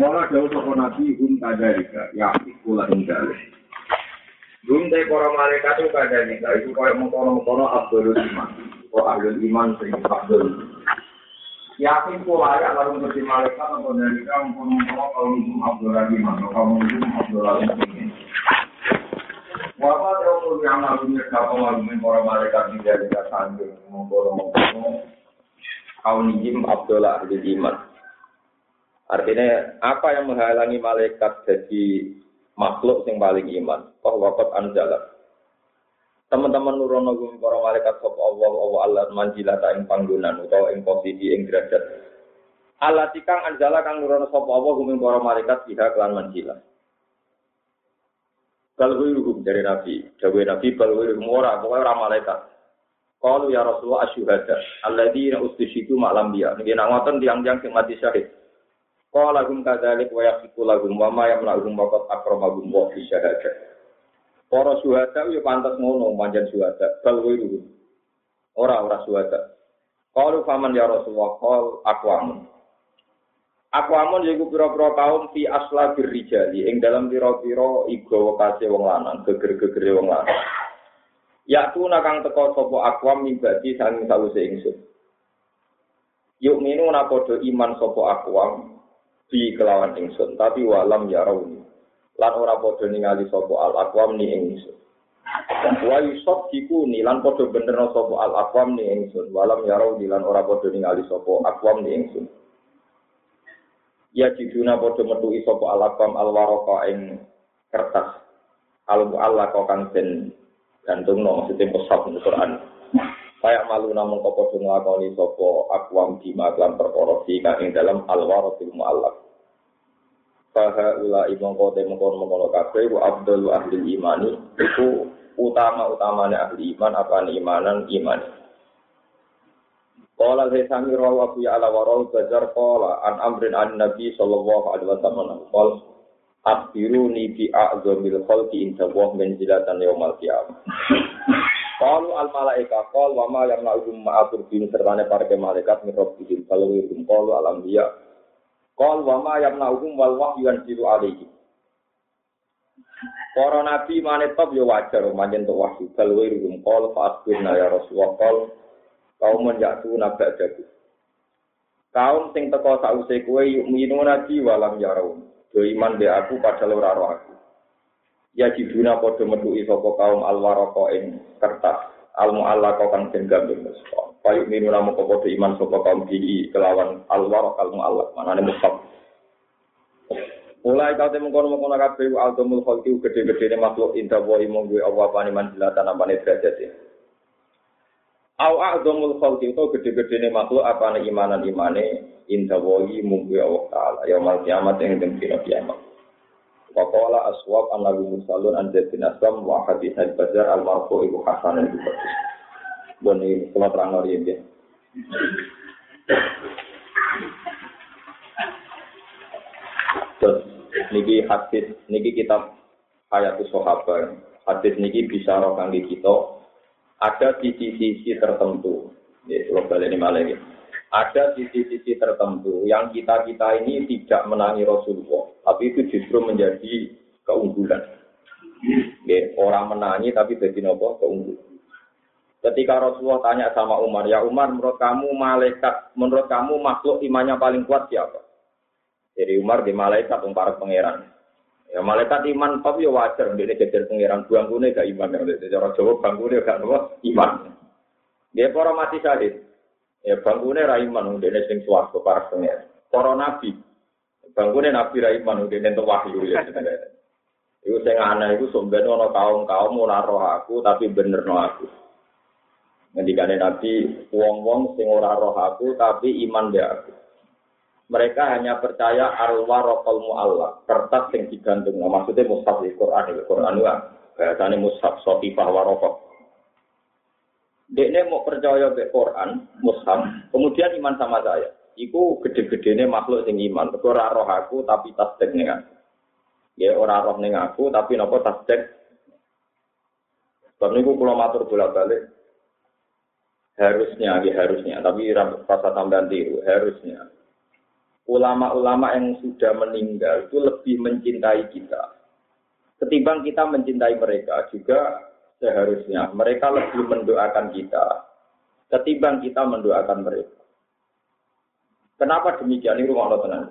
Kala jauh sapa nabi hum kadarika ya ikula indale. Hum te para malaikat itu kadarika itu kaya mengkono-mengkono Abdul Iman. Oh Abdul Iman sing Abdul. Yakin pula ya lalu menjadi malaikat atau dari kamu mengkono kalau hum Abdul Iman atau kamu hum Abdul Iman. Wapa teori yang lalu nyekap lalu para malaikat tidak sanggup mengkono-mengkono kaum hum Abdul Iman. Artinya apa yang menghalangi malaikat jadi makhluk yang paling iman? Oh wakot anjala. Teman-teman nurono gumi para malaikat sop Allah Allah Allah manjilata ing panggonan utawa ing posisi ing derajat. Allah tikang anjala kang nurono sop Allah gumi para malaikat tidak kelan manjila. Balwiruhum dari Nabi, Dawe Nabi balwiruhum ora, pokoknya ora malaikat. Kalau ya Rasulullah asyuhada, alladzi ustishidu malam dia. Nggih nak ngoten tiang-tiang sing mati syahid. Qala lagum kadzalik wa yaqiqu lagum wa ma yamna'uhum waqad akramahum wa fi syahadat. Para syuhada yo pantes ngono manjen syuhada, bal wiru. Ora ora syuhada. Qalu faman ya Rasulullah qal aqwamun. Aqwamun yaiku pira-pira kaum fi asla birrijali ing dalam pira-pira iga kase wong lanang, geger-gegere wong lanang. Ya tu nakang teko sapa aqwam mimbati sang sawise ingsun. Yuk minu na podo iman sopo akwam di kelawan ingsun tapi walam ya rauni. Lan ora padha ningali sapa al aqwam ni ingsun. Wa yusab diku ni lan padha bener sapa al aqwam ni ingsun. Walam ya rauni lan ora padha ningali sapa aqwam ni ingsun. Ya jiduna padha metu sapa al aqwam al waraka ing kertas. Al kok kang den gantungno maksudnya pesat di Quran kayak malu namun kau podo ngelakoni sopo akwam bima kelam perkara kang ing dalam alwaratil mu'allaf Faha ula imong kote mengkono mengkono kafe wa abdul ahli imani itu utama utamanya ahli iman apa imanan iman. Kala saya sami rawa fi ala warau bajar kala an amrin an nabi sallallahu alaihi wasallam kal Akhiruni bi a'zamil khalqi inda wa menjilatan yaumal. Qalu al malaika qal wa ma yamna'uhum ma'atur bin sertane para malaikat min rabbihim kalau wirum qalu al anbiya Qal wa ma yamna'uhum wal wahyu yanzilu alaihi. Para nabi mane top ya wajar manjen untuk wahyu bal wirum qal fa asbirna ya rasulullah qal kaum yatu nabda jago. Kaum sing teko sause kowe yuk minu nabi walam yarau. Do iman be aku padahal ora aku. Ya jiduna padha metuki sapa kaum alwaraka ing kertas almu Allah kau kang den gambeng Payuk minu namu kau kode iman sopo kaum bihi kelawan alwar kalmu Allah mana nih mustaf. Mulai kau temu kono kono kafe al domul kholki gede gede nih makhluk indah Allah pani manjilatan apa nih derajat ya. Aw a'dhamul khalqi itu gede-gede nih makhluk apa nih imanan imane indah boy monggu Allah taala ya mal kiamat dem kira kiamat. Waqala aswab an lagu musalun an bin aslam wa hadis al-bazar al-marfu ibu hasan itu Bon ini kalau terang lagi ya. Terus niki hadis niki kitab ayat sahabat. Hadis niki bisa rokang di kita ada sisi-sisi tertentu. Ya, kalau balik ini malah. Ada sisi-sisi tertentu yang kita-kita ini tidak menangi Rasulullah, tapi itu justru menjadi keunggulan. Ya, orang menangi tapi jadi nopo keunggulan. Ketika Rasulullah tanya sama Umar, ya Umar, menurut kamu malaikat, menurut kamu makhluk imannya paling kuat siapa? Jadi Umar di malaikat para pangeran. Ya malaikat iman tapi ya wajar, dia jajar pangeran buang gune gak iman. Jadi orang Jawa bangkune gak apa iman. Dia para mati syahid. Ya bangkune ra iman, dia sing suwarga para pangeran. Para nabi, bangkune nabi ra iman, dia nentu wahyu ya. Iku sing aneh iku somben ana kaum-kaum ora roh aku tapi bener no aku. Ngendikane Nabi, wong-wong sing ora roh aku tapi iman dia aku. Mereka hanya percaya arwah rokol mu'alla, kertas yang digantung. Maksudnya mushaf di Quran, di Quran itu bahasanya mushaf sotifah. Dia mau percaya ke Quran, mushaf, kemudian iman sama saya. Iku gede-gedene makhluk sing iman. Iku ora roh aku tapi tasdek ning aku. Ya ora roh ning aku tapi napa tasdek. Sebab niku kula matur bolak-balik harusnya, ya harusnya, tapi rasa tambahan tiru, harusnya. ulama-ulama yang sudah meninggal itu lebih mencintai kita. Ketimbang kita mencintai mereka juga seharusnya mereka lebih mendoakan kita ketimbang kita mendoakan mereka. Kenapa demikian? Ini rumah Allah tenang.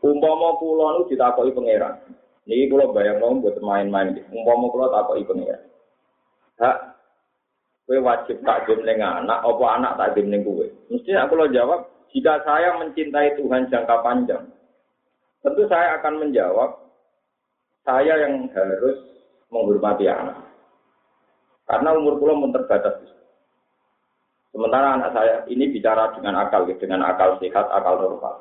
Umpama kula nu ditakoki pangeran. Niki bayang mau buat main-main. Umpama kula takoki pangeran. Hak kowe wajib takdim ning anak apa anak takdim ning kowe? Mesti aku lo jawab, jika saya mencintai Tuhan jangka panjang, tentu saya akan menjawab saya yang harus menghormati anak. Karena umur kula mun terbatas. Sementara anak saya ini bicara dengan akal, dengan akal sehat, akal normal.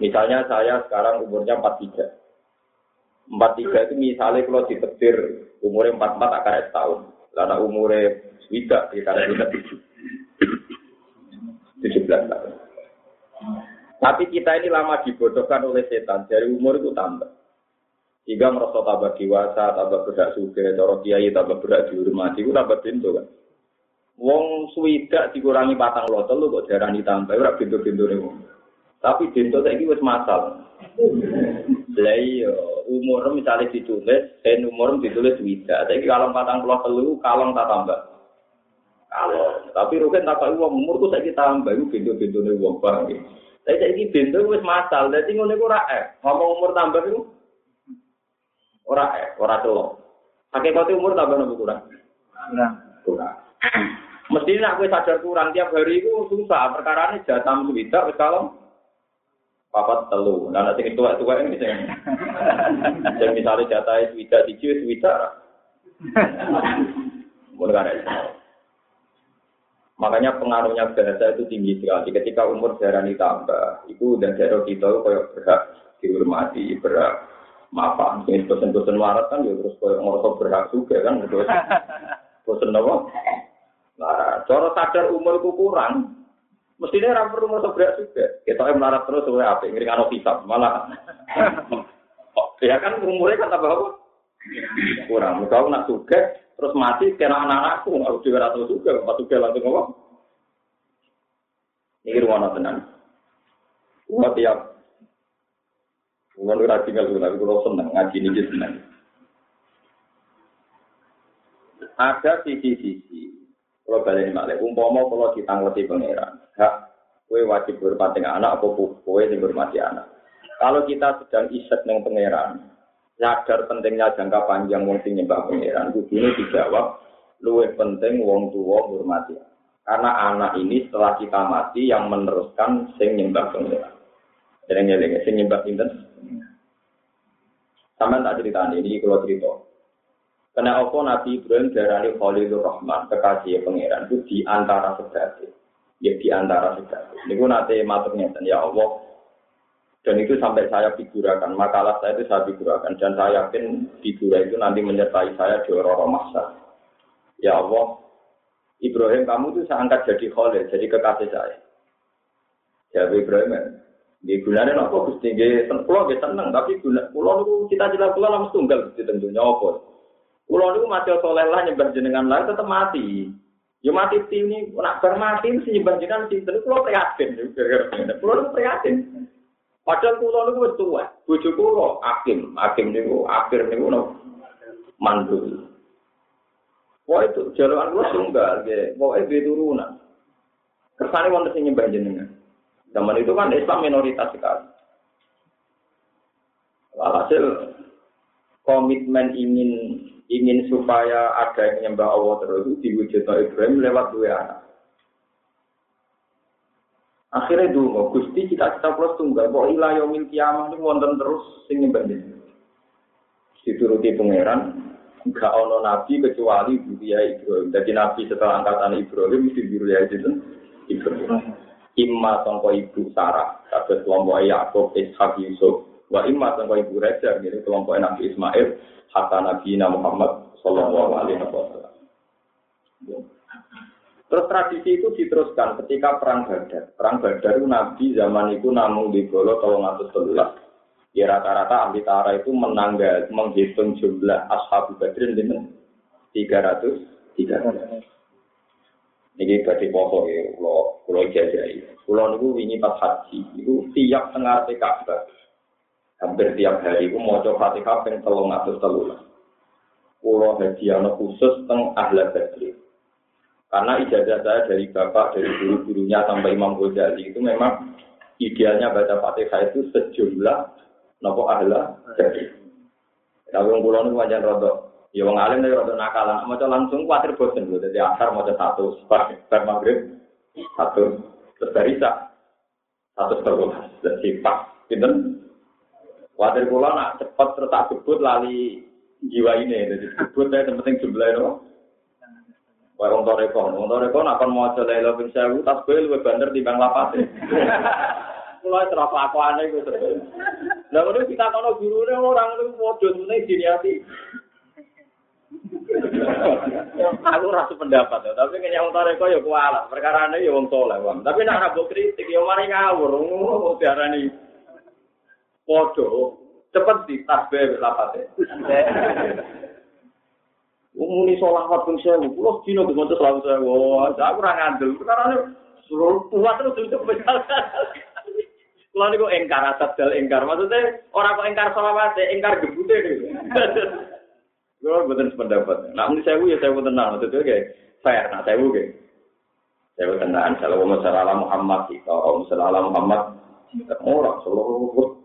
Misalnya saya sekarang umurnya 43. 43 itu misalnya kalau ditetir umurnya 44 akan setahun. Karena umurnya tidak, karena tidak 17 tahun. Tapi kita ini lama dibodohkan oleh setan. Dari umur itu tambah. Jika merasa tambah dewasa, tambah berak suge, cara kiai tambah berak dihormati, itu tambah pintu kan. Wong swidak dikurangi patang lotel lu kok jarang ditambah, ora pintu-pintu nih tapi dento saiki wis masal. Lah iya, umur misalnya ditulis, dan umur ditulis wida. Tapi kalau patang puluh telu, kalau tak tambah. Kalau, tapi rugen tak tahu tuh saya tambah, itu bento-bento nih bang. Tapi saya ini bento wis masal, jadi ngono itu rakyat. Ngomong umur tambah itu, ora eh, ora celok. Hakikat umur tambah nopo kurang? Kurang. Kurang. Mesti nak gue sadar kurang tiap hari itu susah. Perkara ini jatah suwida, wis kalau papat telu. Nah nanti tua tua ini sih. Dan misalnya jatah swida tiga swida. Mulai ada Makanya pengaruhnya bahasa itu tinggi sekali. Ketika umur darah ditambah, itu dan darah kita itu kayak berhak dihormati, berhak maaf. Ini bosan-bosan warat kan, ya terus kayak ngorok berhak juga kan. Terus bosan apa? Nah, cara sadar umur itu kurang, Mestinya orang perlu merasa berat juga. Kita melarat terus oleh apa? Ngiri kan hisap malah. ya kan umurnya kan tambah apa? Kurang. Kau nak suka terus mati kena anak-anakku nggak juga atau suka, pas suka langsung apa? Ini rumah tenan. Buat tiap Bukan udah tinggal tapi kalau seneng ngaji ini seneng. Ada sisi-sisi kalau balik ini malah, umpama kalau ditangleti pangeran, hak kue wajib berhormati anak, apa kue yang berhormati anak. Kalau kita sedang iset neng pangeran, sadar pentingnya jangka panjang wong sing nyembah pangeran, ini dijawab luwih penting wong tua hormati. Karena anak ini setelah kita mati yang meneruskan sing nyembah pangeran. Jadi ngeleng, sing nyembah pinten. Sama tak cerita ini, kalau cerita. Karena apa Nabi Ibrahim darani Khalilur Rahman, kekasih pangeran itu di antara sebagai. Ya di antara sebagai. Ini pun nanti maturnya ya Allah. Dan itu sampai saya figurakan, makalah saya itu saya figurakan. Dan saya yakin figura itu nanti menyertai saya di orang masa. Ya Allah, Ibrahim kamu itu saya angkat jadi Khalil, jadi kekasih saya. Ya Ibrahim, di gunanya apa Gusti nggih pulau nggih seneng tapi guna pulau itu cita-cita pulau langsung tunggal Gusti tentunya apa. Kulo niku mati soleh lah nyembah jenengan lah tetep mati. Ya mati ini nak bar mati mesti nyembah jenengan sinten kulo prihatin. Kulo niku prihatin. Padahal kulo niku wis tuwa. Bojo kulo Hakim, Hakim niku akhir niku no mandul. Wah itu jalan kulo tunggal pokoke duwe turunan. Kersane wonten sing nyembah jenengan. Zaman itu kan Islam minoritas sekali. Walhasil komitmen ingin ingin supaya ada yang menyembah Allah terus itu diwujudkan Ibrahim lewat dua anak. Akhirnya dulu, Gusti kita kita plus tunggal, kok ilah yomil kiamah ini wonten terus sing nyembah. Dituruti pangeran, enggak ono nabi kecuali Buria Ibrahim. Jadi nabi setelah angkatan Ibrahim mesti Buria itu Ibrahim. Imma sangka ibu Sarah, kata kelompok Yakub, Ishak, Yusuf, wa imma sangka ibu Raja, jadi kelompok Nabi Ismail, hatta Nabi Muhammad Sallallahu Alaihi Wasallam. Terus tradisi itu diteruskan ketika perang Badar. Perang Badar itu Nabi zaman itu namun di Golo telulas. Ya rata-rata ahli tara itu menanggal menghitung jumlah ashab Badrin dengan 300 300. Ini berarti pokok ya, kalau kalau ijazah Kulo niku wingi pas haji, itu tiap tengah Ka'bah. Hampir tiap hari itu mau coba Fatihah ping telung atus telulah. Kulo hadiah khusus teng ahla badri. Karena ijazah saya dari bapak, dari guru-gurunya sampai Imam Ghazali itu memang idealnya baca Fatihah itu sejumlah nopo ahla badri. Tapi wong kula niku pancen rada ya wong alim nek rada nakalan, maca langsung kuatir bosen lho. Dadi asar maca satu, bar maghrib satu, terus barisa satu terus. Dadi pas pinten Kuatir kula nak cepet terus tak lali jiwa ini. Jadi gebut ya penting jumlah itu. Wah, wong toreko, wong toreko nak kon maca la ilaha illallah tas kowe luwih banter timbang lapate. Kula terapa aku aneh terus. Lah ngono kita kono gurune orang ngono padha meneh diniati. aku rasa pendapat ya, tapi kayaknya wong toreko ya kualat. Perkara ini ya wong soleh, bang. Tapi nak rabuk kritik ya mari ngawur, ngono diarani podo cepet di tasbih lapate. Umuni sholawat pun saya, pulau dino di mana selalu saya, wah, aku kurang ngandel, karena seluruh kuat terus itu Kalau niku engkar asal engkar, maksudnya orang kok engkar sholawat, engkar gebute nih. Gue betul sependapat. Nah, ini saya ya saya tenang, maksudnya kayak fair, nah saya kayak saya tenang. Kalau masalah Muhammad, kalau masalah Muhammad, orang seluruh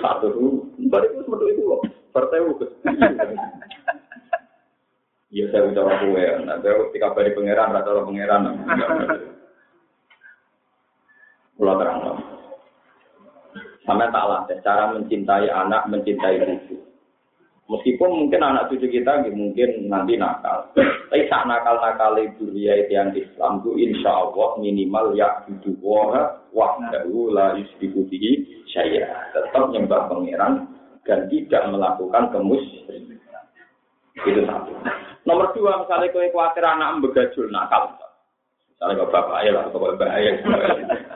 satu dulu, balik itu seperti itu loh. Partai itu. Iya saya udah orang gue, nanti ketika bari pangeran, rata orang pangeran. Pulau terang. Sampai tak latih cara mencintai anak, mencintai cucu. Meskipun mungkin anak cucu kita mungkin nanti nakal. Tapi saat nakal-nakal itu ya yang Islam itu insya Allah minimal ya hidup wah wahdahu la yusbihu bihi saya Tetap nyembah pangeran dan tidak melakukan kemus. Itu satu. Nomor dua, misalnya kau khawatir anak begajul nakal. Misalnya kau bapak ayah atau bapak ayah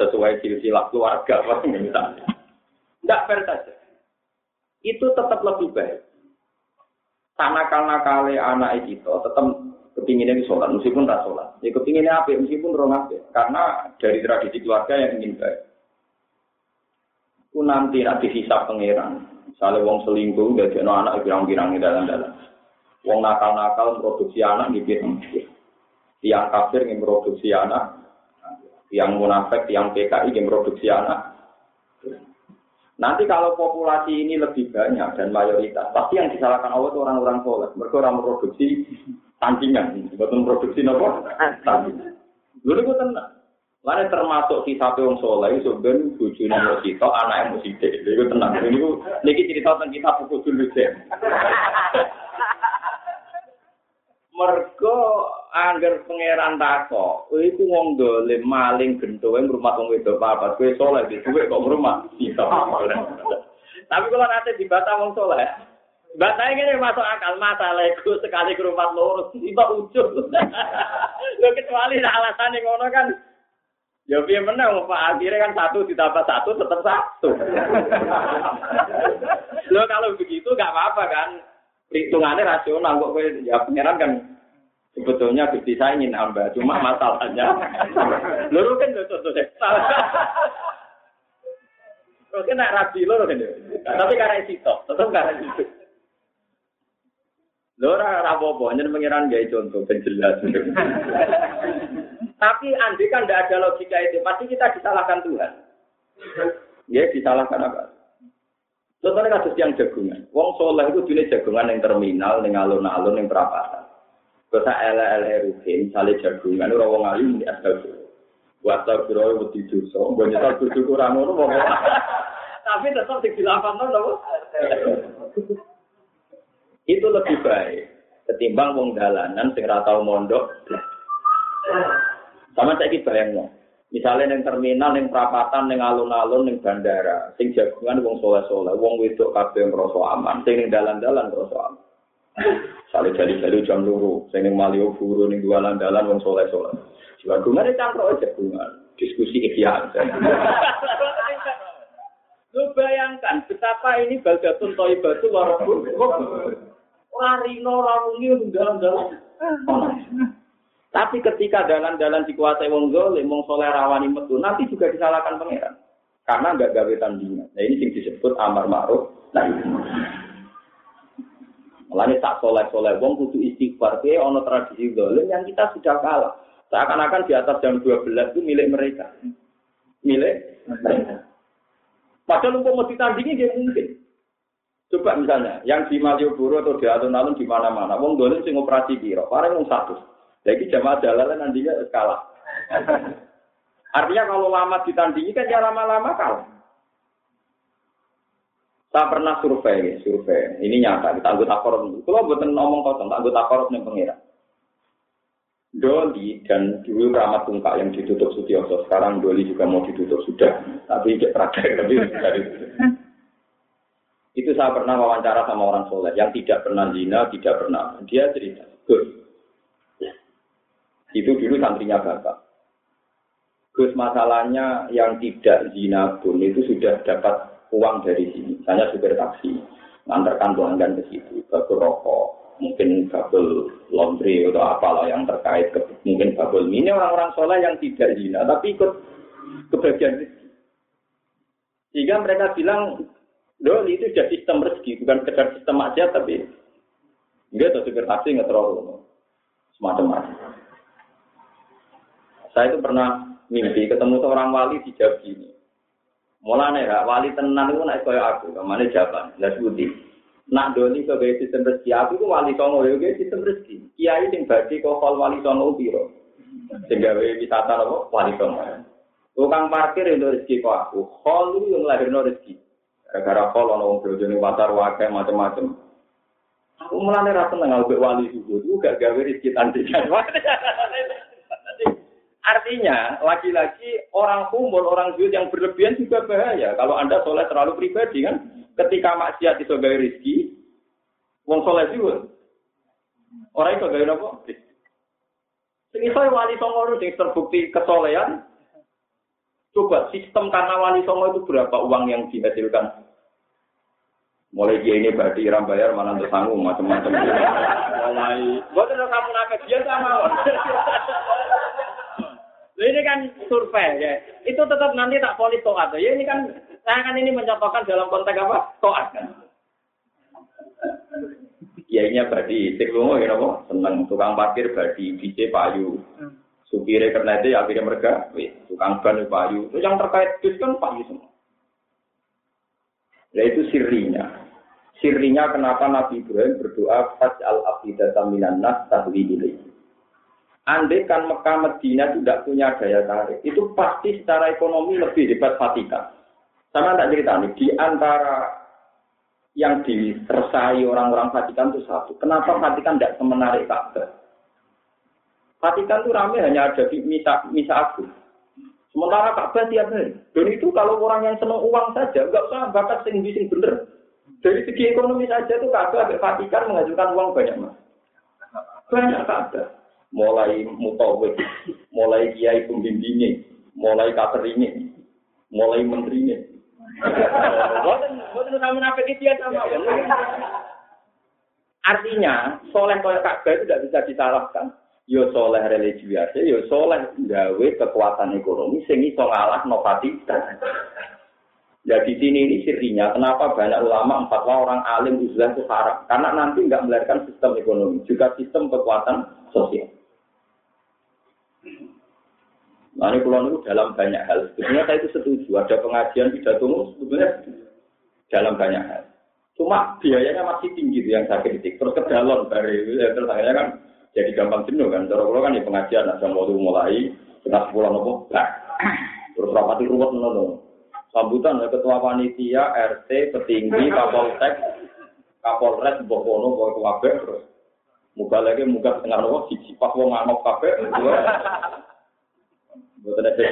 sesuai silsilah keluarga, misalnya. Tidak fair saja. Itu tetap lebih baik nakal kali anak itu tetap kepinginnya di sholat, meskipun tak sholat. Ya kepinginnya apa? Meskipun rong apa? Karena dari tradisi keluarga yang ingin baik. Ku nanti nanti sisa pangeran. Misalnya wong selingkuh, gak no anak pirang-pirang di dalam-dalam. Wong nakal-nakal produksi anak di pirang Tiang kafir yang produksi anak, tiang munafik, tiang PKI yang produksi anak. Nanti kalau populasi ini lebih banyak dan mayoritas, pasti yang disalahkan Allah itu orang-orang soleh. Mereka orang produksi tandingan, bukan produksi nopo tandingan. Lalu itu tenang. Lalu termasuk si satu yang soleh, sebenarnya bujuni musito, anak yang musite. Itu tenang. Ini ini cerita tentang kita pukul dulu deh. Angger pangeran tako, iku wong dolim maling gendowe rumah wong wedok apa, kowe soleh di duwe kok rumah. Iya. Tapi kalau nanti dibata wong soleh, Batanya ini masuk akal masalah itu sekali ke rumah lurus tiba ujung. Lo kecuali alasan yang ngono kan, ya biar menang pak akhirnya kan satu ditambah satu tetap satu. Lo kalau begitu gak apa-apa kan, hitungannya rasional kok ya pangeran kan Sebetulnya Gusti saya ingin nambah, cuma masalahnya luru kan lo contoh deh. Oke nak rabi loro kan, tapi karena itu tetap karena itu. Rapopo, hanya pengiran gaya contoh penjelas. tapi andai kan tidak ada logika itu, pasti kita disalahkan Tuhan. Ya disalahkan apa? Contohnya kasus yang jagungan. Wong soleh itu jenis jagungan yang terminal, yang alun-alun, yang perapatan. Kota LLR rutin, saling jagungan, orang wong alim di asal Buat tau kira wedi dosa, mbok nyesal kudu kurang ngono wong. Tapi tetap dilakukan loh. Itu lebih baik ketimbang wong dalanan sing ora tau mondok. Sama saiki bayangno. Misalnya yang terminal, yang perapatan, yang alun-alun, yang bandara, sing jagungan wong soleh-soleh, wong wedok kabeh ngrasa aman, sing ning dalan-dalan ngrasa aman. Saling jali-jali jam luru, sing ning Malio buru ning dalan-dalan wong soleh-soleh. Jagungan itu campur aja jagungan. Diskusi ikhya. Lu bayangkan betapa ini Baldatun Toibatu warabun. Larino larungi dalam-dalam. Tapi ketika dalan-dalan dikuasai wong zolim, wong soleh rawani metu, nanti juga disalahkan pangeran. Karena nggak gawe tandingan. Nah ini yang disebut amar ma'ruf Mulanya tak soleh-soleh wong kudu istighfar. Dia ono tradisi zolim yang kita sudah kalah. Seakan-akan di atas jam 12 itu milik mereka. Milik mereka. Padahal umpama ditandingi dia mungkin. Coba misalnya, yang di Malioboro atau di alun-alun di mana-mana, wong dolim sing operasi biro, paling wong satu. Jadi jamaah jalan nantinya kalah. Artinya kalau lama ditandingi kan ya lama-lama kalah. Saya pernah survei, survei. Ini nyata, kita anggota korup. Kalau buatan ngomong kosong, anggota korup yang pengira. Doli dan dulu Ramat Tungkak yang ditutup Sutioso, sekarang Doli juga mau ditutup sudah, tapi tidak terakhir. Tapi itu saya pernah wawancara sama orang soleh yang tidak pernah zina, tidak pernah. Dia cerita, Gus, itu dulu santrinya bapak. Gus masalahnya yang tidak zina pun itu sudah dapat uang dari sini. Saya supir taksi, mengantarkan pelanggan ke situ, ke rokok, mungkin kabel laundry atau apalah yang terkait ke, mungkin kabel ini orang-orang soleh yang tidak zina tapi ikut kebagian rezeki. Sehingga mereka bilang, Loh, itu sudah sistem rezeki, bukan sekedar sistem aja, tapi enggak tuh supir taksi nggak terlalu semacam-macam. Saya itu pernah mimpi ketemu seorang wali di Jawa ini. Mulane ya, wali tenan itu naik kaya aku, ke mana jawaban, lah sebuti. Nak doni gaya sistem rezeki, aku itu wali songo, ya gaya sistem rezeki. Kiai sing badi kok wali songo biro. Sehingga wisata apa, wali songo. Tukang parkir itu rezeki kok aku, itu yang lahir rezeki. Gara-gara hall ono wong watar wakai macam-macam. Aku mulane ra seneng wali juga, gak gawe rezeki tandingan. Artinya, lagi-lagi orang umur, orang zuhud yang berlebihan juga bahaya. Kalau Anda soleh terlalu pribadi kan, ketika maksiat itu gaya rizki, wong soleh juga. Orang itu gaya apa? Sing iso wali songo sing terbukti kesolehan. Coba sistem karena wali songo itu berapa uang yang dihasilkan? Mulai dia ini berarti iram bayar mana tersanggung macam-macam. Mulai, buat kamu nak dia sama. Ini kan survei ya. Itu tetap nanti tak polis toat. Ya ini kan saya kan ini mencontohkan dalam konteks apa? Toat kan. Kiainya badi, teklomo ya apa? Seneng tukang parkir badi, DJ payu. Supire karena itu akhirnya mereka, tukang ban payu. Itu yang terkait bis kan payu semua. Ya itu sirinya. Sirinya kenapa Nabi Ibrahim berdoa al afidata minan nas tahwi ilaihi. Andai kan Mekah Medina tidak punya daya tarik, itu pasti secara ekonomi lebih hebat Vatikan. Sama tak cerita nih, di antara yang disersai orang-orang Vatikan itu satu. Kenapa Vatikan tidak semenarik Ka'bah? Vatikan itu rame hanya ada di misa, misa agung. Sementara Ka'bah tiap hari. Dan itu kalau orang yang senang uang saja, nggak usah bakat sing sing bener. Dari segi ekonomi saja itu Ka'bah Vatikan mengajukan uang banyak mas. Banyak Ka'bah mulai mutawif, mulai kiai pembimbingnya, mulai kateringnya, mulai menterinya. Artinya, soleh kaya Ka'bah itu tidak bisa disalahkan. Yo soleh religi biasa, yo soleh gawe kekuatan ekonomi sing iso ngalah no Ya di sini ini sirinya, kenapa banyak ulama empat orang alim uzlah itu haram? Karena nanti nggak melahirkan sistem ekonomi, juga sistem kekuatan sosial. Nah, ini pulau itu dalam banyak hal. Sebetulnya saya itu setuju. Ada pengajian pidato sebetulnya dalam banyak hal. Cuma biayanya masih tinggi tuh yang saya kritik. Terus ke dalam dari ya, kan jadi gampang jenuh kan. Terus kalau kan ya pengajian ada mau mulai setengah sepuluh nopo. Terus rapati ruwet nopo. Sambutan ya, ketua panitia, RT, petinggi, kapolsek, kapolres, bokono, bokono, terus Muka lagi muka setengah nopo siji pas wong ngamuk kabeh. Mboten ada.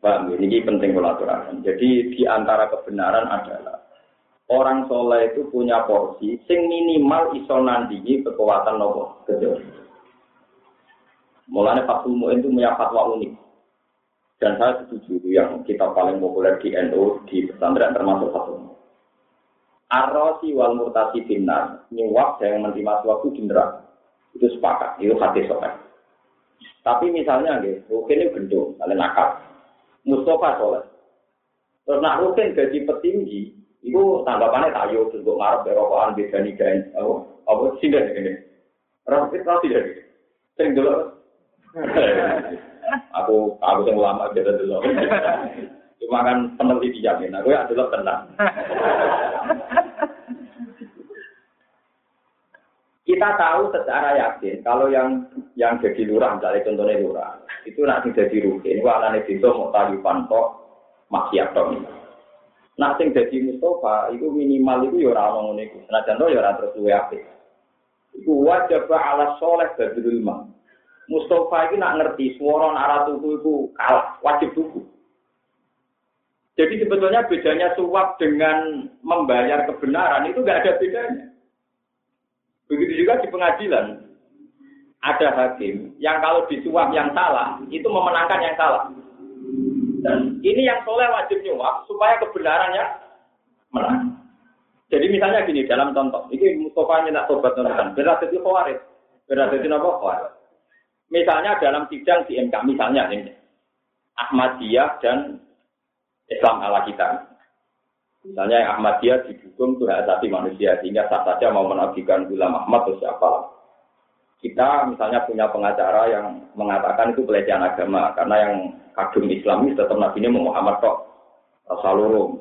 Paham ya? Ini penting kolaborasi. Jadi di antara kebenaran adalah orang soleh itu punya porsi sing minimal iso nandingi kekuatan nopo kecil. Mulanya Pak itu punya fatwa unik. Dan saya setuju yang kita paling populer di NU di pesantren termasuk satu. Arrosi wal murtasi binar, nyuap yang menerima suatu di. Itu sepakat, itu hati soleh. Tapi misalnya, gitu, Rukin ini gendong, kalian nakal. Mustafa soleh. Terus nak Rukin gaji petinggi, itu tanggapannya tayo, gue ngarep berokokan, beda nidain. Oh, apa sih ini? Rukin tau tidak? Sering dulu. aku, aku yang ulama, beda dulu. Cuma kan peneliti jamin, aku ya dulu tenang. Kita tahu secara yakin kalau yang yang jadi lurah, misalnya contohnya lurah, itu nanti jadi rugi. Ini anaknya bisa mau tadi pantok maksiat dong. Nah, sing jadi Mustafa itu minimal itu ya orang ngomong itu. Nah, contoh ya orang terus luwe. Iku wajib ala soleh badrul ma. Mustafa itu nak ngerti suara arah tuku itu kalah, wajib tuku. Jadi sebetulnya bedanya suap dengan membayar kebenaran itu nggak ada bedanya. Begitu juga di pengadilan. Ada hakim yang kalau disuap yang salah, itu memenangkan yang salah. Dan ini yang soleh wajib nyuap supaya kebenarannya menang. Jadi misalnya gini dalam contoh, ini Mustafa minta tobat teman berarti itu khawarid, berarti itu apa khawarid. Misalnya dalam sidang di MK, misalnya ini Ahmadiyah dan Islam ala kita. Misalnya yang Ahmadiyah didukung tuh asasi manusia sehingga sah saja mau menafikan ulama Ahmad atau siapa. Kita misalnya punya pengacara yang mengatakan itu pelecehan agama karena yang kagum Islamis tetap Nabi ini Muhammad kok. Rasulullah.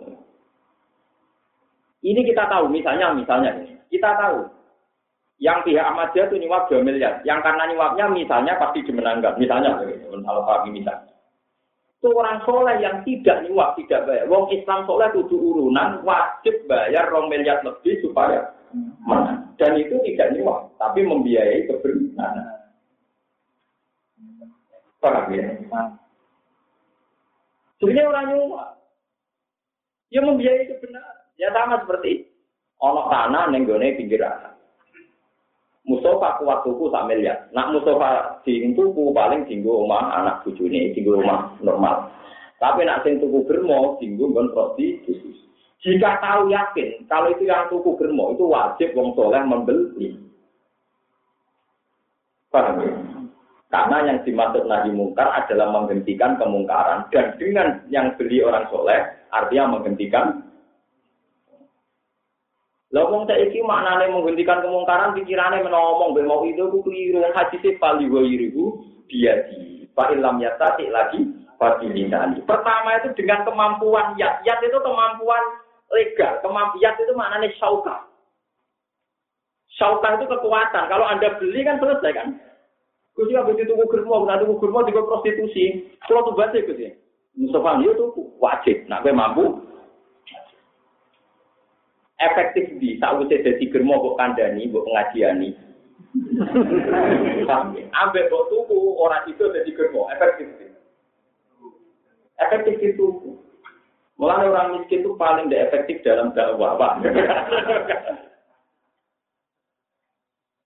Ini kita tahu misalnya misalnya ini. Kita tahu. Yang pihak Ahmadiyah itu nyuap 2 miliar, yang karena nyuapnya misalnya pasti dimenangkan, misalnya Pak misalnya itu orang soleh yang tidak nyuap, tidak bayar. Wong Islam soleh tujuh urunan, wajib bayar rong miliar lebih supaya menang. Dan itu tidak nyuap, tapi membiayai kebenaran. Paham ya? Sebenarnya orang nyuap. Ya membiayai kebenaran. Ya sama seperti ono tanah nenggone pinggir anak. Mustafa kuat tuku sak miliar. Nak Mustafa sing tuku paling dinggo omah anak bojone, dinggo omah normal. Tapi nak sing tuku germo dinggo nggon prostitusi. Jika tahu yakin kalau itu yang tuku germo itu wajib wong soleh membeli. Paham ya? Karena yang dimaksud nahi mungkar adalah menghentikan kemungkaran dan dengan yang beli orang soleh artinya menghentikan lah wong saiki maknane menghentikan kemungkaran pikirane menomong be mau itu ku keliru haji se pali dia di Pak Ilham Yatati lagi fasilitani. Pertama itu dengan kemampuan yat. Yat itu kemampuan legal. Kemampuan itu maknanya syauka. Syauka itu kekuatan. Kalau Anda beli kan selesai kan? Ya begitu tuku germo, nanti tuku germo juga prostitusi. Kalau tuh baca ya. Mustafa itu wajib. Nah, gue mampu efektif di saat saya jadi germo kok kandani, kok pengajiani. Ambek kok tuku orang itu jadi germo, efektif. Efektif itu. Mulai orang miskin itu paling tidak efektif dalam dakwah, Pak.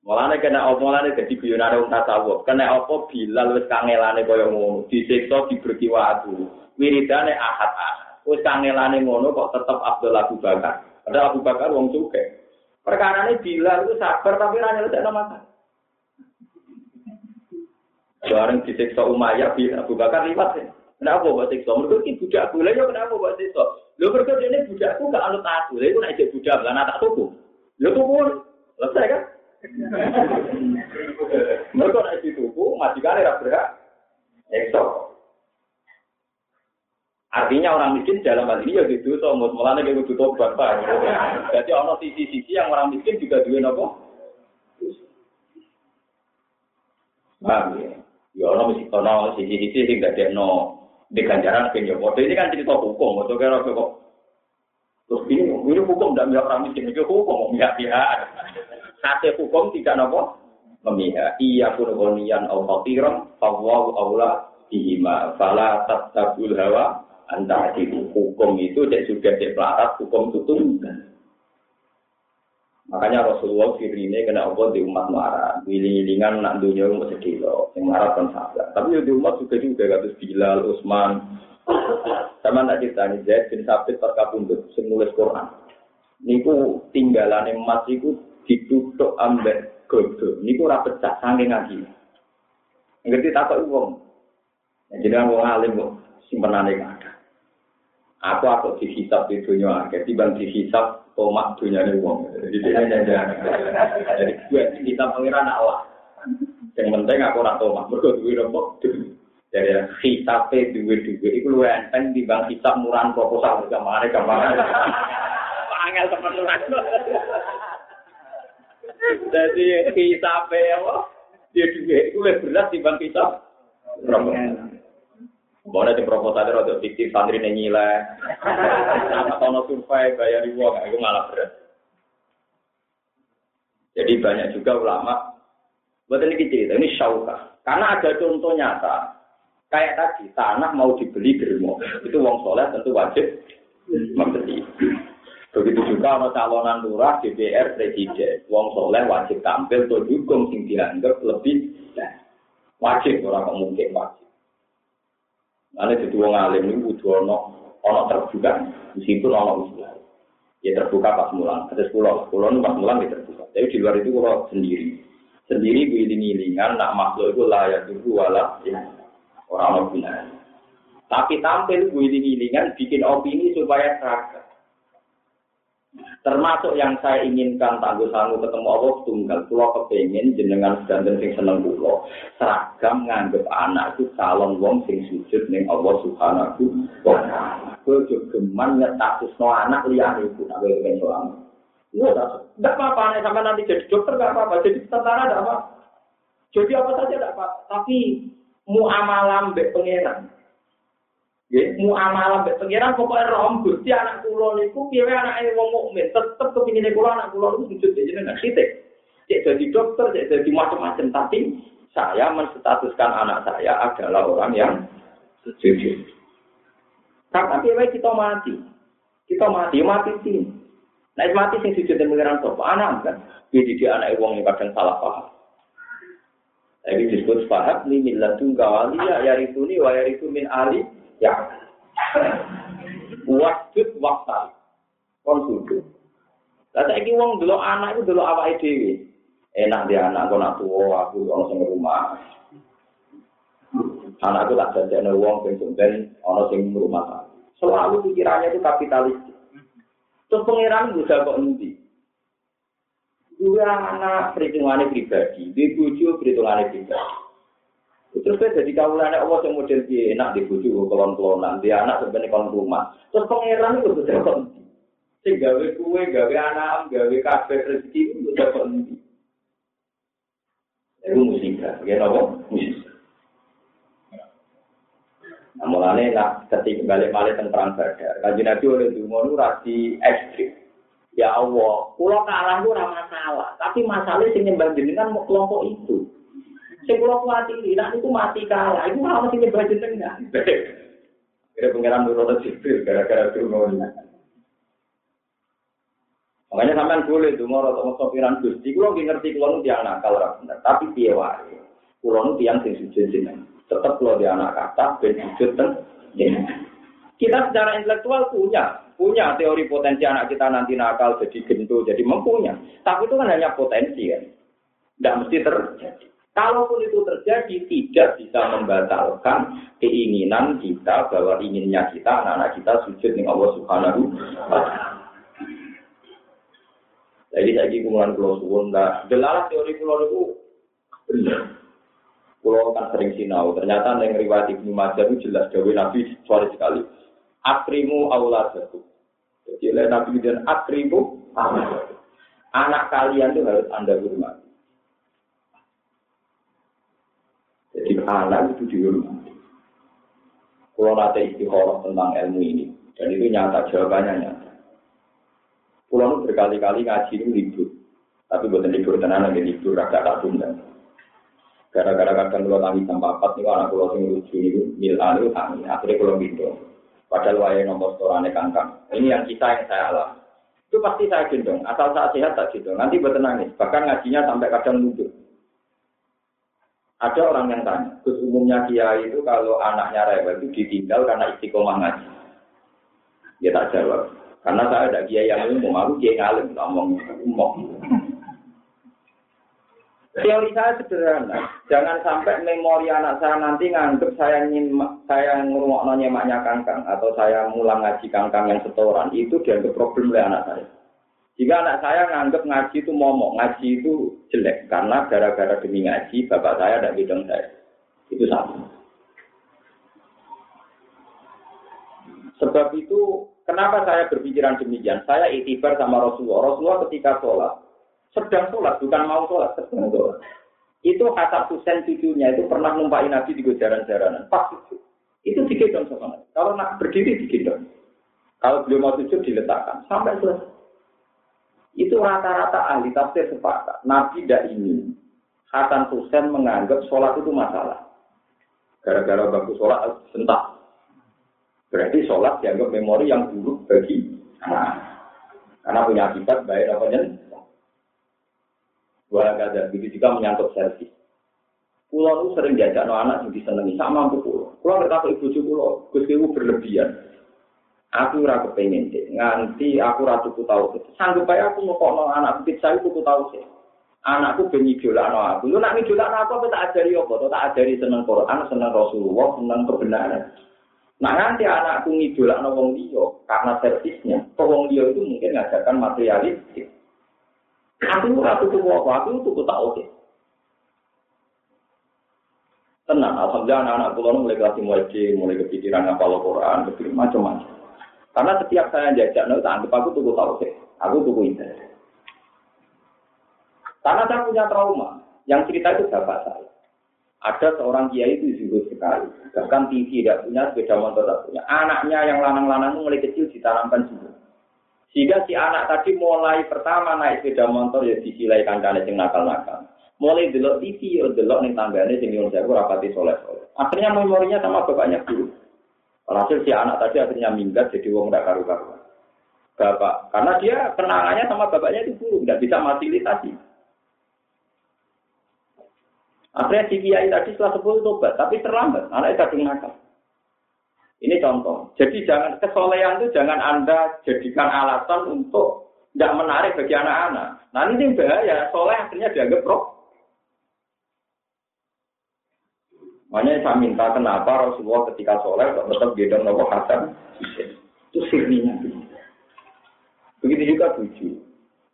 Mulane kena apa mulane dadi guyonane wong tasawuf. Kena apa bilal wis kangelane kaya ngono, disiksa diberki waktu. Wiridane ahad-ahad. Wis kangelane ngono kok tetep Abdul Abu. Ada Abu Bakar wong suke. Perkara ini bila itu sabar tapi ranya itu tidak makan. Bareng disiksa Umayyah bin Abu Bakar liwat ya. Kenapa buat siksa? Mereka ini budak boleh ya kenapa buat siksa? Lo mereka ini budakku gak anut aku. Lalu itu naik budak lah tak tuku. Lo tuku selesai kan? Mereka naik tuku majikan ya berhak. Ekso. Artinya orang miskin dalam hal ini ya gitu, so mulanya kayak gitu tobat pak. Jadi ono sisi-sisi yang orang miskin juga duit apa? Paham ya? Ya ono mesti ono sisi-sisi sing gak no di ganjaran pun ya. Ini kan cerita hukum, atau kira kok terus ini ini hukum tidak melihat orang miskin, itu hukum memihak pihak. Hasil hukum tidak nopo memihak. Iya pun konian au fakiran, fawahu aula bihima, fala tabul hawa antara di hukum itu dan juga di pelarat hukum tutung. Makanya Rasulullah firine kena apa di umat marah, wiling-wilingan nak dunia mau sedih loh, yang marah kan sabar. Tapi di umat juga juga kados Bilal, Utsman. Sama nak cerita nih Zaid bin Sabit terkabundut, nulis Quran. Niku tinggalan emas itu ditutup ambek godo. Niku ora pecah saking ngaji. Ngerti takok wong. Jadi wong alim kok simpenane ada. Aku aku dihisap di dunia akhir, tiba dihisap tomak dunia ini wong. Jadi dia jangan Jadi gue kita pengiran Allah. Yang penting aku nak tomak, mereka duit rempok. Jadi hisapnya duit-duit, itu lu enteng di bang hisap murahan proposal ke mana ke mana. Angel teman-teman. Jadi hisapnya apa? Dia duit itu lebih berat di bang hisap. Boleh di itu untuk fiktif santri nyile. Sama tono survei bayar uang, itu malah berat. Jadi banyak juga ulama. Buat ini cerita, ini syauka. Karena ada contoh nyata. Kayak tadi, tanah mau dibeli germo. Itu uang soleh tentu wajib membeli. Begitu juga kalau calonan lurah, DPR, presiden. Uang soleh wajib tampil untuk dukung sing dianggap lebih wajib. Orang mungkin wajib. Lalu jadi wong alim ini butuh ono ono terbuka. Situ ono usul. Ya terbuka pas mulang. Ada pulau itu pas mulang ya terbuka. Tapi di luar itu kalau sendiri. Sendiri giling-gilingan, nak makhluk itu layak dulu wala ya. orang orang Tapi tampil giling-gilingan bikin opini supaya seragam. Termasuk yang saya inginkan tangguh sanggup ketemu Allah tunggal. Pulau kepengen jenengan sedanten sing seneng pulau. Seragam nganggep anak itu calon wong sing sujud ning Allah subhanahu wa ta'ala. Kau juga geman nyetatus no anak liar itu. Nak pengen suami. Ya, tidak apa-apa. Sampai nanti jadi dokter nggak apa-apa. Jadi tentara tidak apa. Jadi apa saja tidak apa. Tapi muamalah mbek pangeran. Ya, mu amalan mbek pengiran pokoknya rom Gusti anak kula niku piye anake wong mukmin, tetep kepingine kula anak kula niku sujud di jenengan titik. Cek jadi dokter, cek jadi macam-macam, tapi saya menstatuskan anak saya adalah orang yang sujud. Karena piye kita mati. Kita mati, mati sih. Nah, mati sing sujud di pengiran sapa? Anak kan. Jadi dia anak wong kadang salah paham. Ini disebut faham ini milladun kawaliya yarituni wa yaritu min ali Ya. Wajud waktu. Kon sujud. Lah saiki wong delok anak itu delok awake dhewe. Enak dia anak kok nak tuwa aku ono rumah. Anakku tak jajane wong sing ben ono sing rumah. Selalu pikirannya itu kapitalis. Terus pangeran bisa kok endi? Dua anak perhitungannya pribadi, di bojo perhitungannya pribadi. Terus saya jadi kaulannya Allah yang model dia enak di bujuk kolon kolonan dia anak sebenarnya kolon rumah. Terus pangeran itu sudah konti. Sing gawe kue, gawe anak, gawe kafe rezeki itu sudah konti. Itu musibah, ya nopo musibah. Nah, mulanya nak ketika balik balik tentang badar, kaji nabi oleh Dumonu rasi ekstrim. Ya Allah, pulau kalah itu ramah masalah, tapi masalahnya sing nyembah jenengan kelompok itu. Sing kula kuwatiri, nek itu mati kalah, iku ora mesti nyembah jenengan. Kira pengiran nurut sipil gara-gara dungo. Makanya sampean boleh dungo atau sopiran gusti, kulo ngerti kulo nu tiang nakal ora bener, tapi piye wae. Kulo nu tiang sing sujud jenengan. Tetep kulo di anak kata ben sujud Kita secara intelektual punya, punya teori potensi anak kita nanti nakal jadi gento, jadi mempunyai. Tapi itu kan hanya potensi kan. Tidak mesti terjadi. Kalaupun itu terjadi, tidak bisa membatalkan keinginan kita bahwa inginnya kita, anak-anak kita sujud dengan Allah Subhanahu wa Jadi saya kumpulan pulau suwun, nah, teori pulau itu. Pulau kan sering sinau, ternyata yang riwayat Ibnu Majah itu jelas Dewi Nabi suara sekali. Akrimu Allah jatuh. Jadi oleh Nabi dan akrimu Anak kalian itu harus anda hormati. Jadi anak itu dihormati. Kalau nanti istikharah tentang ilmu ini, dan itu nyata, jawabannya nyata. Pulau berkali-kali ngaji itu libur, tapi buatan libur tenan lagi libur agak tak tunda. Gara-gara kadang kalau tangi sampai empat nih anak pulau sing lucu itu mil anu tangi, akhirnya pulau gitu. Padahal waya nomor storane kangkang. Ini yang kita yang saya alami. Itu pasti saya gendong, asal saat sehat tak gendong. Nanti buat nangis, bahkan ngajinya sampai kadang mundur. Ada orang yang tanya, Gus umumnya kiai itu kalau anaknya rewel itu ditinggal karena istiqomah ngaji. Dia tak jawab. Karena saya ada kiai yang umum, aku kiai ngalim, ngomong umum. Teori saya sederhana, jangan sampai memori anak saya nanti nganggep saya ingin saya ngurungokno nyemaknya kangkang atau saya mulang ngaji kangkang yang setoran itu dianggap problem oleh anak saya. Jika anak saya nganggep ngaji itu momok, ngaji itu jelek karena gara-gara demi ngaji bapak saya dan bidang saya. Itu sama. Sebab itu kenapa saya berpikiran demikian? Saya itibar sama Rasulullah. Rasulullah ketika sholat sedang sholat, bukan mau sholat, sedang sholat. Itu Hasan Husain cucunya itu pernah numpai Nabi di jaran-jaranan. Pas itu. Itu digendong sama. Kalau nak berdiri digendong. Kalau beliau mau sujud diletakkan. Sampai selesai. Itu rata-rata ahli tafsir sepakat. Nabi tidak ingin Hasan Husain menganggap sholat itu masalah. Gara-gara bagus sholat sentak. Berarti sholat dianggap memori yang buruk bagi anak. Karena punya akibat baik apa Wah ada begitu juga menyangkut servis. Pulau itu sering diajak no anak yang disenangi sama mampu pulau. Pulau kata ibu cucu pulau, gus berlebihan. Aku ora kepengen deh, nganti aku ratu ku tahu sih. Sanggup aja aku mau no anak bukit saya tuku tahu sih. Anakku benci jola no aku. Lu nak jola no aku apa tak ajari apa? Tak ajari seneng Quran, seneng Rasulullah, seneng kebenaran. Nah nanti anakku ngidolak no wong liya karena servisnya. Wong liya itu mungkin ngajarkan materialistik. Aku ratu tuku apa? Aku tuku tak oke. Tenang, alhamdulillah anak-anak pulau mulai kelas mulai kepikiran ngapal Quran, kepikiran macam-macam. Karena setiap saya jajak, no, tak anggap aku tuku oke. Aku tuku internet. Karena saya punya trauma. Yang cerita itu bapak saya. Ada seorang kiai itu zuhud sekali. Bahkan TV tidak punya, sepeda motor tidak punya. Anaknya yang lanang-lanang mulai kecil ditanamkan zuhud. Sehingga si anak tadi mulai pertama naik sepeda motor ya disilai kancane sing nakal-nakal. Mulai delok TV ya delok ning tanggane sing nyuwun sewu rapati soleh-soleh. Akhirnya memorinya sama bapaknya guru. Alhasil si anak tadi akhirnya minggat jadi wong ndak karu-karuan. Bapak, karena dia kenangannya sama bapaknya itu guru, nggak bisa fasilitasi. Akhirnya si kiai tadi setelah sepuluh tobat, tapi terlambat, anaknya kadung nakal. Ini contoh. Jadi jangan kesolehan itu jangan Anda jadikan alasan untuk tidak menarik bagi anak-anak. Ini bahaya. Soleh akhirnya dianggap pro. Makanya saya minta kenapa Rasulullah ketika soleh tetap gedong nopo Hasan Itu sirninya. Begitu juga tujuh.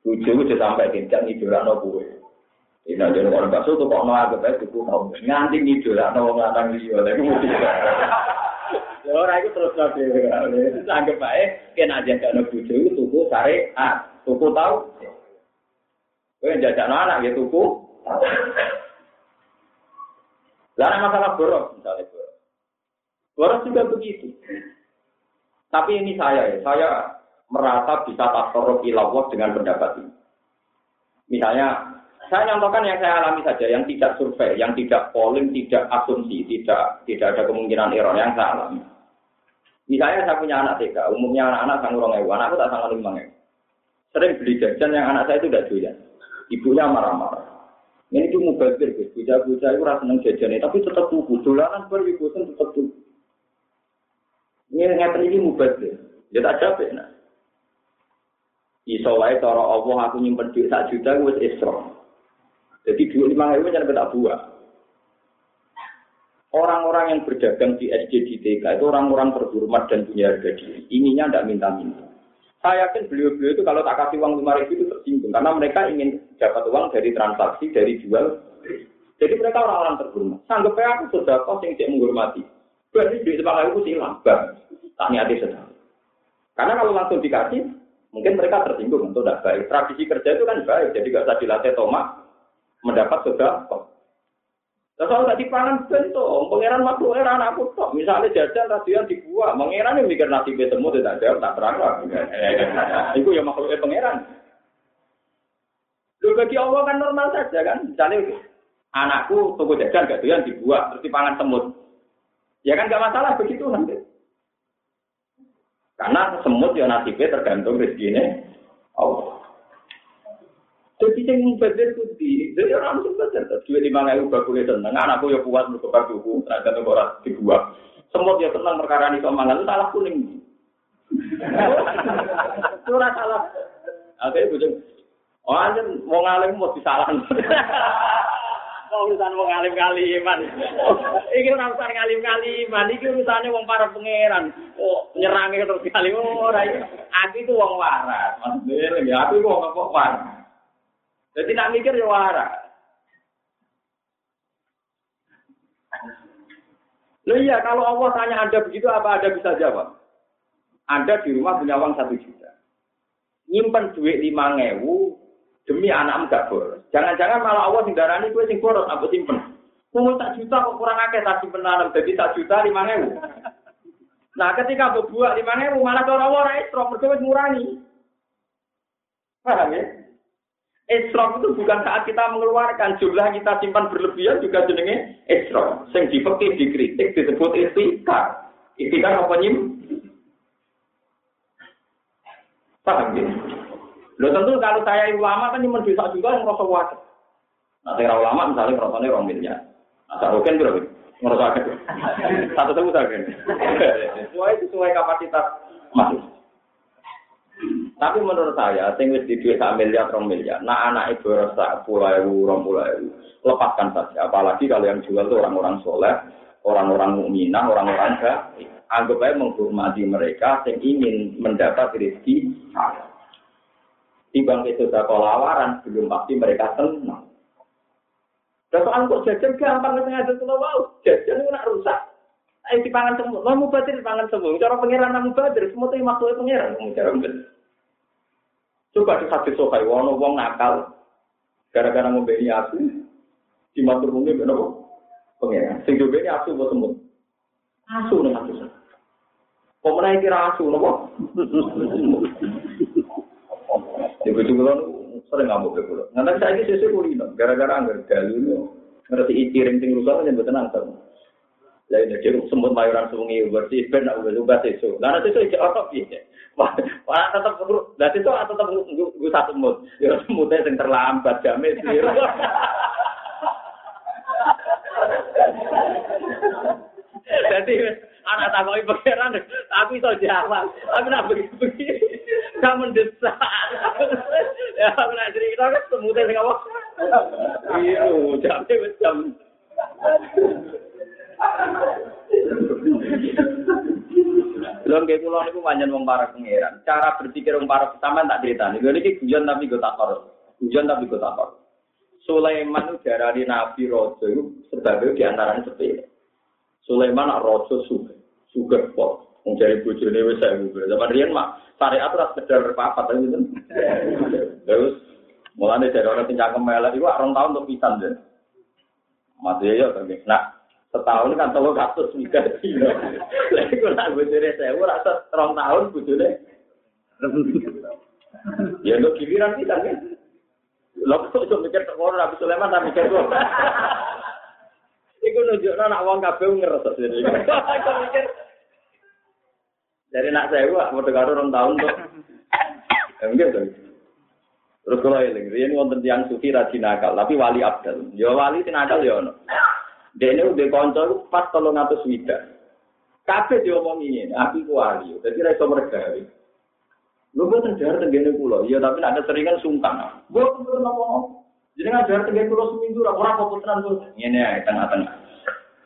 Tujuh itu sampai tidak ngidolan nopo ini ada orang bakso tuh kok agak baik tuh mau nganti ngidolan nopo nganting dia. Lagi Orang itu terus nabi. Anggap baik, kena aja gak nabi itu tuku syariat, tuku tahu. Kau yang jajak anak ya tuku. Lalu masalah boros misalnya boros. Boros juga begitu. Tapi ini saya ya, saya merasa bisa tasorof ilawah dengan pendapat ini. Misalnya saya nyontohkan yang saya alami saja, yang tidak survei, yang tidak polling, tidak asumsi, tidak tidak ada kemungkinan error yang saya alami. Misalnya saya punya anak TK, umumnya anak-anak sang urung ewu, anakku tak sangat lima Sering beli jajan yang anak saya itu tidak doyan. Ibunya marah-marah. Ini itu mubazir, guys. Bocah-bocah itu rasa seneng jajan tapi tetap tuku. Dolanan baru bosan tetap tuku. Ini ngerti ini mubazir. Ya tak capek, nah. Iso cara Allah aku nyimpen duit sak juta wis isra. Jadi duit lima ribu jangan tak buah. Orang-orang yang berdagang di SJDTK itu orang-orang terhormat dan punya harga diri. Ininya tidak minta-minta. Saya yakin beliau-beliau itu kalau tak kasih uang lima ribu itu tersinggung. Karena mereka ingin dapat uang dari transaksi, dari jual. Jadi mereka orang-orang terhormat. Sanggup aku sudah kos yang tidak menghormati. Berarti duit ribu hilang. Bang, tak niati sedang. Karena kalau langsung dikasih, mungkin mereka tersinggung. Itu tidak baik. Tradisi kerja itu kan baik. Jadi gak usah dilatih tomak, mendapat sedekah. Lah kalau tadi pangan bentuk, pangeran waktu era anakku tok. Misalnya jajan radian dibuat, pangeran yang mikir nasi temu tidak jawab tak terang lah. Itu ya makhluknya pangeran. Lu bagi Allah kan normal saja kan. Misalnya anakku tunggu jajan gak doyan dibuat terus dipangan semut. Ya kan gak masalah begitu nanti. Karena semut ya nasibnya tergantung rezekinya Allah. Jadi sing mubazir ku di, jadi orang mubazir dua lima ribu bakule tenang, anakku ya kuat mergo baguku, ternyata tuh orang dibuat. Semua dia tenang perkara sama itu salah kuning. Itu salah. Oke, bujung. Oh, aja mau ngalim mau disalahan. urusan wong alim kaliman. Iki ora urusan ngalim kaliman, iki urusane wong para pangeran. Oh, nyerange terus kali ora iki. Aku itu wong waras. Maksudnya ya aku wong apa waras. Jadi nak mikir ya waras. Loh iya, kalau Allah tanya Anda begitu, apa Anda bisa jawab? Anda di rumah punya uang satu juta. Nyimpen duit lima ngewu, demi anak gak boros. Jangan-jangan malah Allah sing darani kowe sing boros apa simpen. Wong tak juta kok kurang akeh tak simpen anak jadi tak juta lima ewu. Nah ketika berbuat lima ewu malah cara Allah ora esrok mergo wis ngurangi. Paham ya? Esrok itu bukan saat kita mengeluarkan jumlah kita simpan berlebihan juga jenenge esrok. Sing dipekih dikritik disebut istikar. Istikar apa nyim? Paham ya? Lo tentu kalau saya ulama kan cuma bisa juga yang merasa wajar. Nah, saya ulama misalnya merasanya orang miliar. Nah, saya roken berapa? Merasa wajar. Satu satu saja. Sesuai sesuai kapasitas masuk. Tapi menurut saya, sing di sak miliar, rong miliar. Nah, anak ibu rasa pulau ewu, rong pulau ewu. Lepaskan saja. Apalagi kalau yang jual itu orang-orang soleh, orang-orang mukminah, orang-orang gak. Anggap aja menghormati mereka yang ingin mendapat rezeki halal. Timbang sekolah lawaran, belum pasti mereka senang. Soal kok jajan gampang ada kalau mau jajan itu nak rusak. Ayo dipangan semua, mau mubadir dipangan semua. Cara pangeran namu badir, semua itu maksudnya pangeran. Cara Coba di hati sokai, wono wong nakal, gara-gara beli asu, di matur bumi kenapa? Pangeran. Sing beli asu buat semut. Asu nih. Kok menaik kira asu, nopo? Di bojo kula sering ngamuk ke kula. Nanti saya ini sesuai kulino, gara-gara anggar galu ngerti itiring sing rusak yang betul nantang. Lah jadi semut mayoran sungi bersih ben aku lupa sesu. Lah nanti itu apa piye? Wah, tetap perlu. Lah itu tetap gue satu semut. Ya semutnya yang terlambat jamin sih. Jadi anak takoi pangeran, aku iso jawab. Tapi nak begini, kamu mendesak. Ya, aku nak cerita kan semutnya sing apa? Iya, jamnya wis. Lho nggih kula niku panjen wong para pangeran. Cara berpikir wong para sampean tak critani. Lho niki guyon tapi gue tak kor. Guyon tapi gue tak kor. Sulaiman itu darani nabi raja itu sebagai di antaranya sepele. Sulaiman nak raja suge, suge kok. Mencari bojone wis saya gugur. Zaman riyen mak syariat ora sekedar papat aja gitu. Terus mulane dari orang sing cangkem melek iku rong tahun untuk pisan. Mati ya tapi nah setahun kan katus mikir dino. Lah iku nak bojone sewu rasa rong tahun bojone. Ya untuk giliran kita kan. Lho kok iso mikir ora Nabi Sulaiman ta mikir kok. Iku nunjukno nak wong kabeh ngereses. Aku mikir dari nak saya gua mau dengar orang tahun tuh. Enggak tuh. Terus kalau ini, ini wonten tiang sufi rajin nakal, tapi wali abdal. Ya wali tin nakal ya. Dene udah konco pas tolong atus wida. Kabeh diomongi ini, aku ku wali. Jadi ra iso mergawe. Lu boten jar tenggene kula. Ya tapi ada seringan sungkan. Kudu nopo. Jadi ngajar tenggene kula seminggu ora ora apa tenan kok. Ngene tengah-tengah.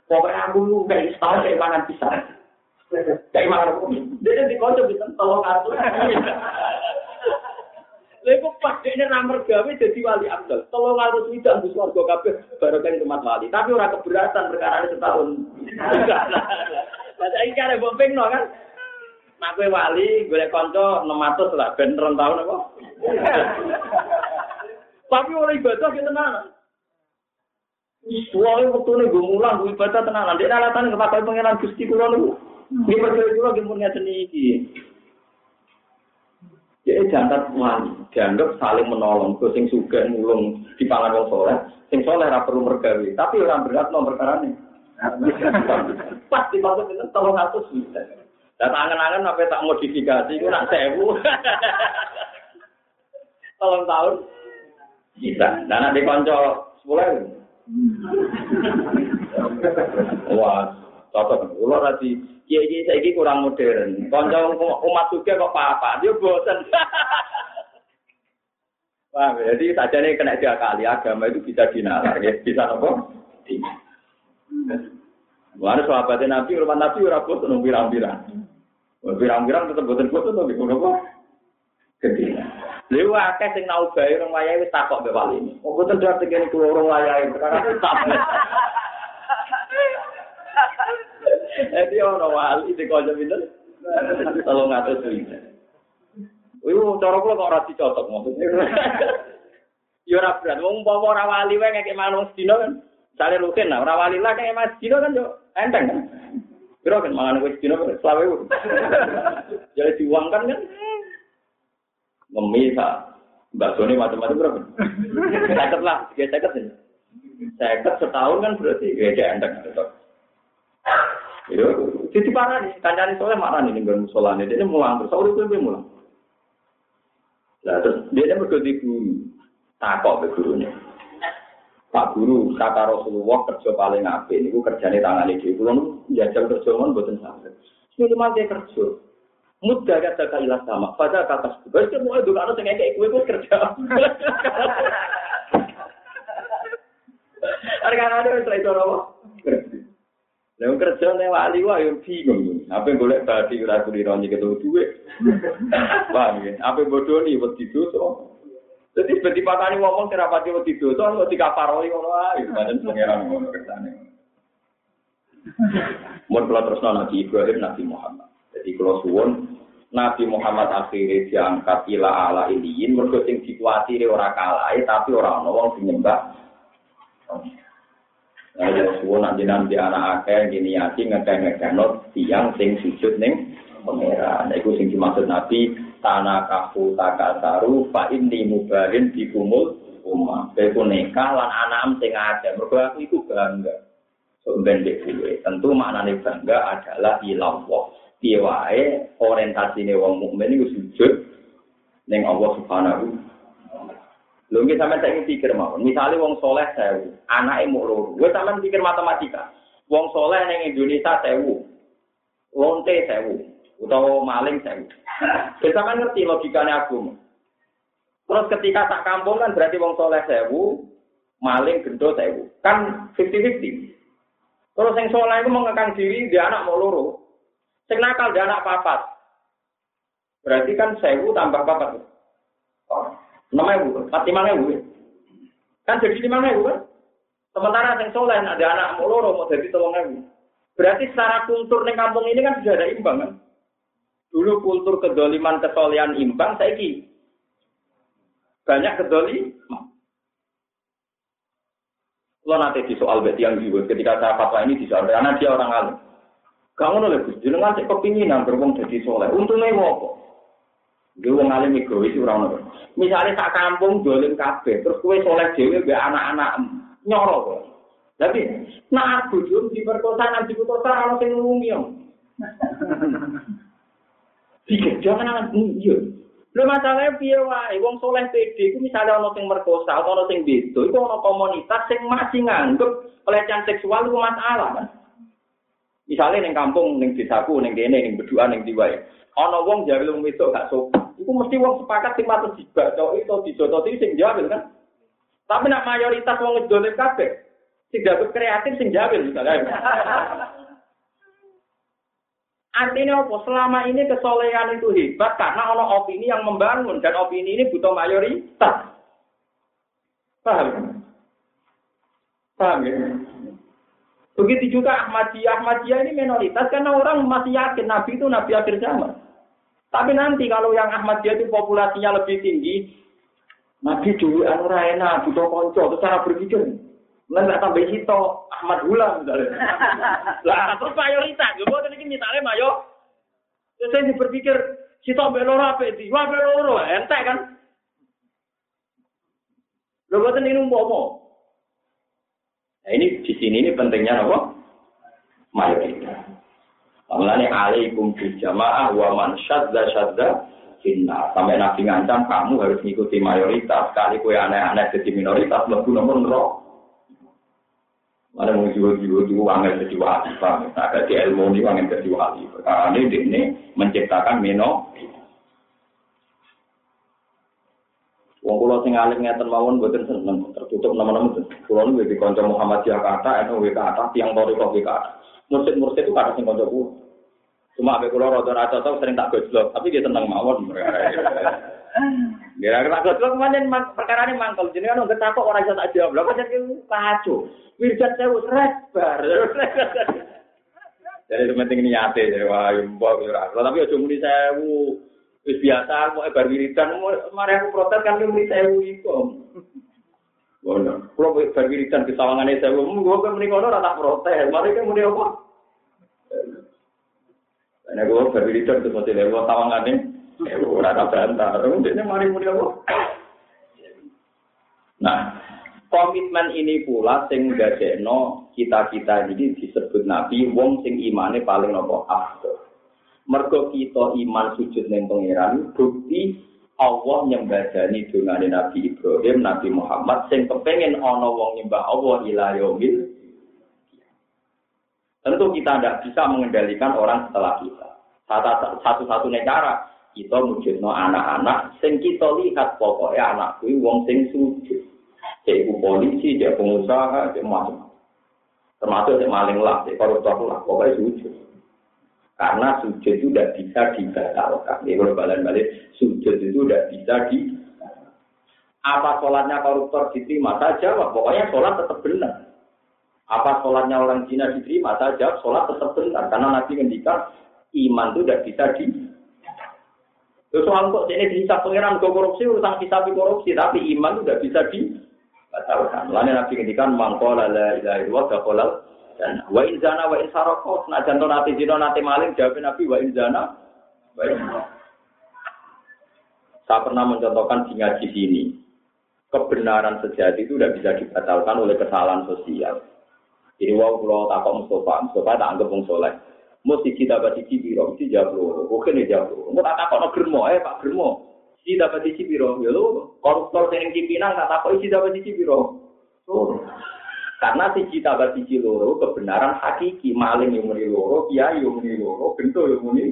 Pokoknya aku lu kayak setahun kayak mangan pisang. Kayak mangan aku. Dia di konco bisa tolong atus. Lha iku pas dekne ra mergawe dadi wali abdal. Tolong harus widak wis warga kabeh barokah tempat wali. Tapi ora keberatan perkara setahun. Lah saiki kare mbok pingno kan. Mak kowe wali golek kanca 600 lah ben tahun apa. Tapi ora ibadah ki tenan. Suwe wektune nggo mulang ibadah tenan. Nek alasan kepakai pangeran Gusti kula niku. Nggih percaya kula nggih mun ngeten. Jadi jangan wali, dianggap saling menolong. Gue sing suka mulung di pangan wong soleh, sing soleh ora perlu mergawe. Tapi orang berat nomor perkara nih. Pas dimaksud itu tolong atus bisa. Dan angan-angan apa tak modifikasi, itu nak sewu. Tolong tahun bisa. Dan nanti konco sepuluh Wah, cocok. Ulo tadi Iya iya saya kurang modern. Konco umat juga kok apa-apa, dia bosan. Wah, jadi saja nih kena dia kali agama itu bisa dinalar, ya. bisa apa? Mana sahabatnya Nabi, rumah Nabi ora nung pirang-pirang. Pirang-pirang tetep boten foto tapi ngono apa? Gede. Lha akeh sing nau bae orang wayahe wis takok mbek wali. Oh boten dadi kene kulo orang wayahe perkara tak. Jadi ono wali di kota pinter. Tolong ngatur suwi. Iku cara kula kok ora dicocok maksudnya. Ya ora berat, wong umpama ora wali wae ngekek manung sedina kan. Sale rutin lah, ora wali lah kayak mas sedina kan yo enteng kan. Kira kan mangan wis sedina selawe. Jadi diuangkan kan. Ngemis Mbak Sony macam-macam berapa? Seket lah, ini. Seket setahun kan berarti ya enteng. Itu, jadi parah nih, kancane soalnya marah nih dengan musola ini, dia mulang terus, oh itu mulang. Nah, terus dia berdua di guru, takok ke gurunya. Pak guru, kata Rasulullah kerja paling apik ini kerjanya tangan ini. Kalau jajal kerja buatan sampai. Ini cuma dia kerja. Mudah kata kailah sama. Pada kata sebab itu mau itu kalau tengah kayak gue gue kerja. Harga ada yang selesai apa? Lalu kerja nih wali wah yang bingung. Apa yang boleh tadi ragu di ronyi ketemu duit. Paham ya? Apa yang bodoh nih buat tidur so. Jadi seperti pakani ngomong kenapa dia buat tidur so. Kalau tiga paroi ngono aja. Badan pangeran ngono kerjanya. Mau kalau terus Nabi Ibrahim Nabi Muhammad. Jadi kalau suwon Nabi Muhammad akhirnya diangkat ila ala iliyin. Mereka sing dikuatiri orang kalah, tapi orang orang nyembah. Nah, ya suwun nanti nanti anak akeh gini yati ngekeh ngekeh not tiang sing sujud neng pangeran. Nah, itu sing dimaksud Nabi tanah kafu takasaru fa inni mubalin di kumul umma. Beku nekah lan anak sing ada. Mergo aku iku bangga. So bendek. Tentu maknane bangga adalah ilallah. Piye wae orientasine wong mukmin iku sujud ning Allah Subhanahu Lho nggih sampean saiki pikir mawon. Misale wong soleh sewu, anake muk loro. Kowe sampean pikir matematika. Wong soleh ning Indonesia sewu. Lonte sewu utawa maling sewu. Kowe sampean ngerti logikane agama. Terus ketika tak kampung kan berarti wong soleh sewu, maling gendo sewu. Kan 50-50. Terus yang soleh itu mengekang diri, dia anak mau loro. Sing nakal dia anak papat. Berarti kan sewu tambah papat. Oh. Enam ribu, empat lima ribu. Kan jadi lima ribu kan? Sementara yang soleh ada anak mau loro mau jadi tolong ribu. Berarti secara kultur di kampung ini kan sudah ada imbang kan? Dulu kultur kedoliman kesolehan imbang, saya ki banyak kedoli. Lo nanti di soal beti yang ketika saya fatwa ini di soal karena dia orang alim. Kamu nih Gus, jenengan sik kepinginan berbong jadi soleh. Untungnya mau apa? Dia wong alim egois ora ono. Misale sak kampung dolim kabeh, terus kowe soleh dhewe mbek anak-anak nyoro kok. Tapi nak jum diperkosa nang diputosa ono sing ngumi yo. Pikir jangan anak iya. Lho masalahnya piye wae wong soleh pede iku misale ono sing merkosa atau ono sing beda, iku ono komunitas sing masih nganggep pelecehan seksual itu masalah. Misalnya neng kampung, neng desaku, neng kene, neng berdua, neng diwai. Ono wong jawil wong itu gak sopan. Iku mesti wong sepakat sing patut dibaca itu dijototi sing jawil kan. Tapi nak mayoritas wong ngedolim kabeh. Sing dapat kreatif sing jawil misalnya. Artinya apa? Selama ini kesolehan itu hebat karena ono opini yang membangun dan opini ini butuh mayoritas. Paham? Paham ya? Begitu juga Ahmadiyah. Ahmadiyah ini minoritas karena orang masih yakin Nabi itu Nabi akhir zaman. Tapi nanti kalau yang Ahmadiyah itu populasinya lebih tinggi, Nabi dulu anu enak, butuh konco, itu cara berpikir. Nggak tambah hito, Ahmad Hula misalnya. lah, terus mayoritas, gue buat ini misalnya mayo. Terus saya berpikir, hito beloro apa itu? Wah beloro, ente kan? Lo buat ini umpomo. Nah, ini di sini ini pentingnya apa? Mayoritas. Mulane alaikum bil jamaah wa man syadza syadza finna. Sampai Nabi ngancam kamu harus mengikuti mayoritas. Kali kue aneh-aneh jadi minoritas mlebu nomor neraka. Mana mau jiwa-jiwa itu angin jadi wali, Pak. Ada di ilmu ini angin jadi wali. Karena ini, ini menciptakan mino. Wong kula sing alim ngeten mawon mboten seneng tertutup nama-nama kula niku di kanca Muhammad Jakarta anu WKA tiang tori kok WKA. Mursid-mursid itu kadang sing kanca. Cuma abe kula rada ra cocok sering tak gojlok, tapi dia tenang mawon. Kira kira gojlok perkara ini mangkel jenengan nggak takut orang iso tak jawab. Lah pancen ki kacau. Wirjat sewu sret bar. Jadi penting niate ya wah yo mbok yo Tapi aja muni sewu. Wis biasa mau bar wiridan mari aku protes kan muni sewu iku. Bono, kalau bar wiridan ke sawangane sewu, gua kan muni kono ora tak protes. Mari kan muni apa? Nek gua bar wiridan ke sawangane ora tak bantah. Dene mari muni apa? Nah, komitmen ini pula sing gadekno kita-kita ini disebut Nabi wong sing imane paling nopo afdol. Mergo kita iman sujud ning pangeran bukti Allah nyembadani dungane Nabi Ibrahim, Nabi Muhammad sing kepengen ana wong nyembah Allah ila yaumil Tentu kita tidak bisa mengendalikan orang setelah kita. Satu-satunya cara kita mujudno anak-anak sing kita lihat pokoknya anak kuwi wong sing sujud. Cek polisi, cek pengusaha, cek macam. Termasuk cek maling lah, cek koruptor lah, pokoknya sujud. Karena sujud itu tidak bisa dibatalkan. Ini kalau balik-balik, sujud itu tidak bisa di apa sholatnya koruptor diterima? Jawab, pokoknya sholat tetap benar. Apa sholatnya orang Cina diterima? Jawab, sholat tetap benar. Karena Nabi ngendikan, iman itu tidak bisa di Terus soal kok ini bisa pengiran korupsi, urusan kita korupsi, tapi iman itu tidak bisa di batalkan. Lalu Nabi ngendikan mangkola la ilaha illallah dan wa in zana wa in saroko jantung nanti zino nanti maling jawab Nabi wa in zana wa Saya pernah mencontohkan di ngaji sini kebenaran sejati itu tidak bisa dibatalkan oleh kesalahan sosial. Jadi wow kalau takut Mustafa, Mustafa tak anggap wong soleh. Mesti kita baca cibiro, mesti jawab. Oke nih jawab loro. Mau tak takut germo, eh Pak Germo. Si dapat isi biro, ya lo koruptor yang Cipinang tak tahu isi dapat isi biro. Karena si cita bati isi loro kebenaran hakiki maling yang muni loro, kiai yang muni loro, bentuk yang muni.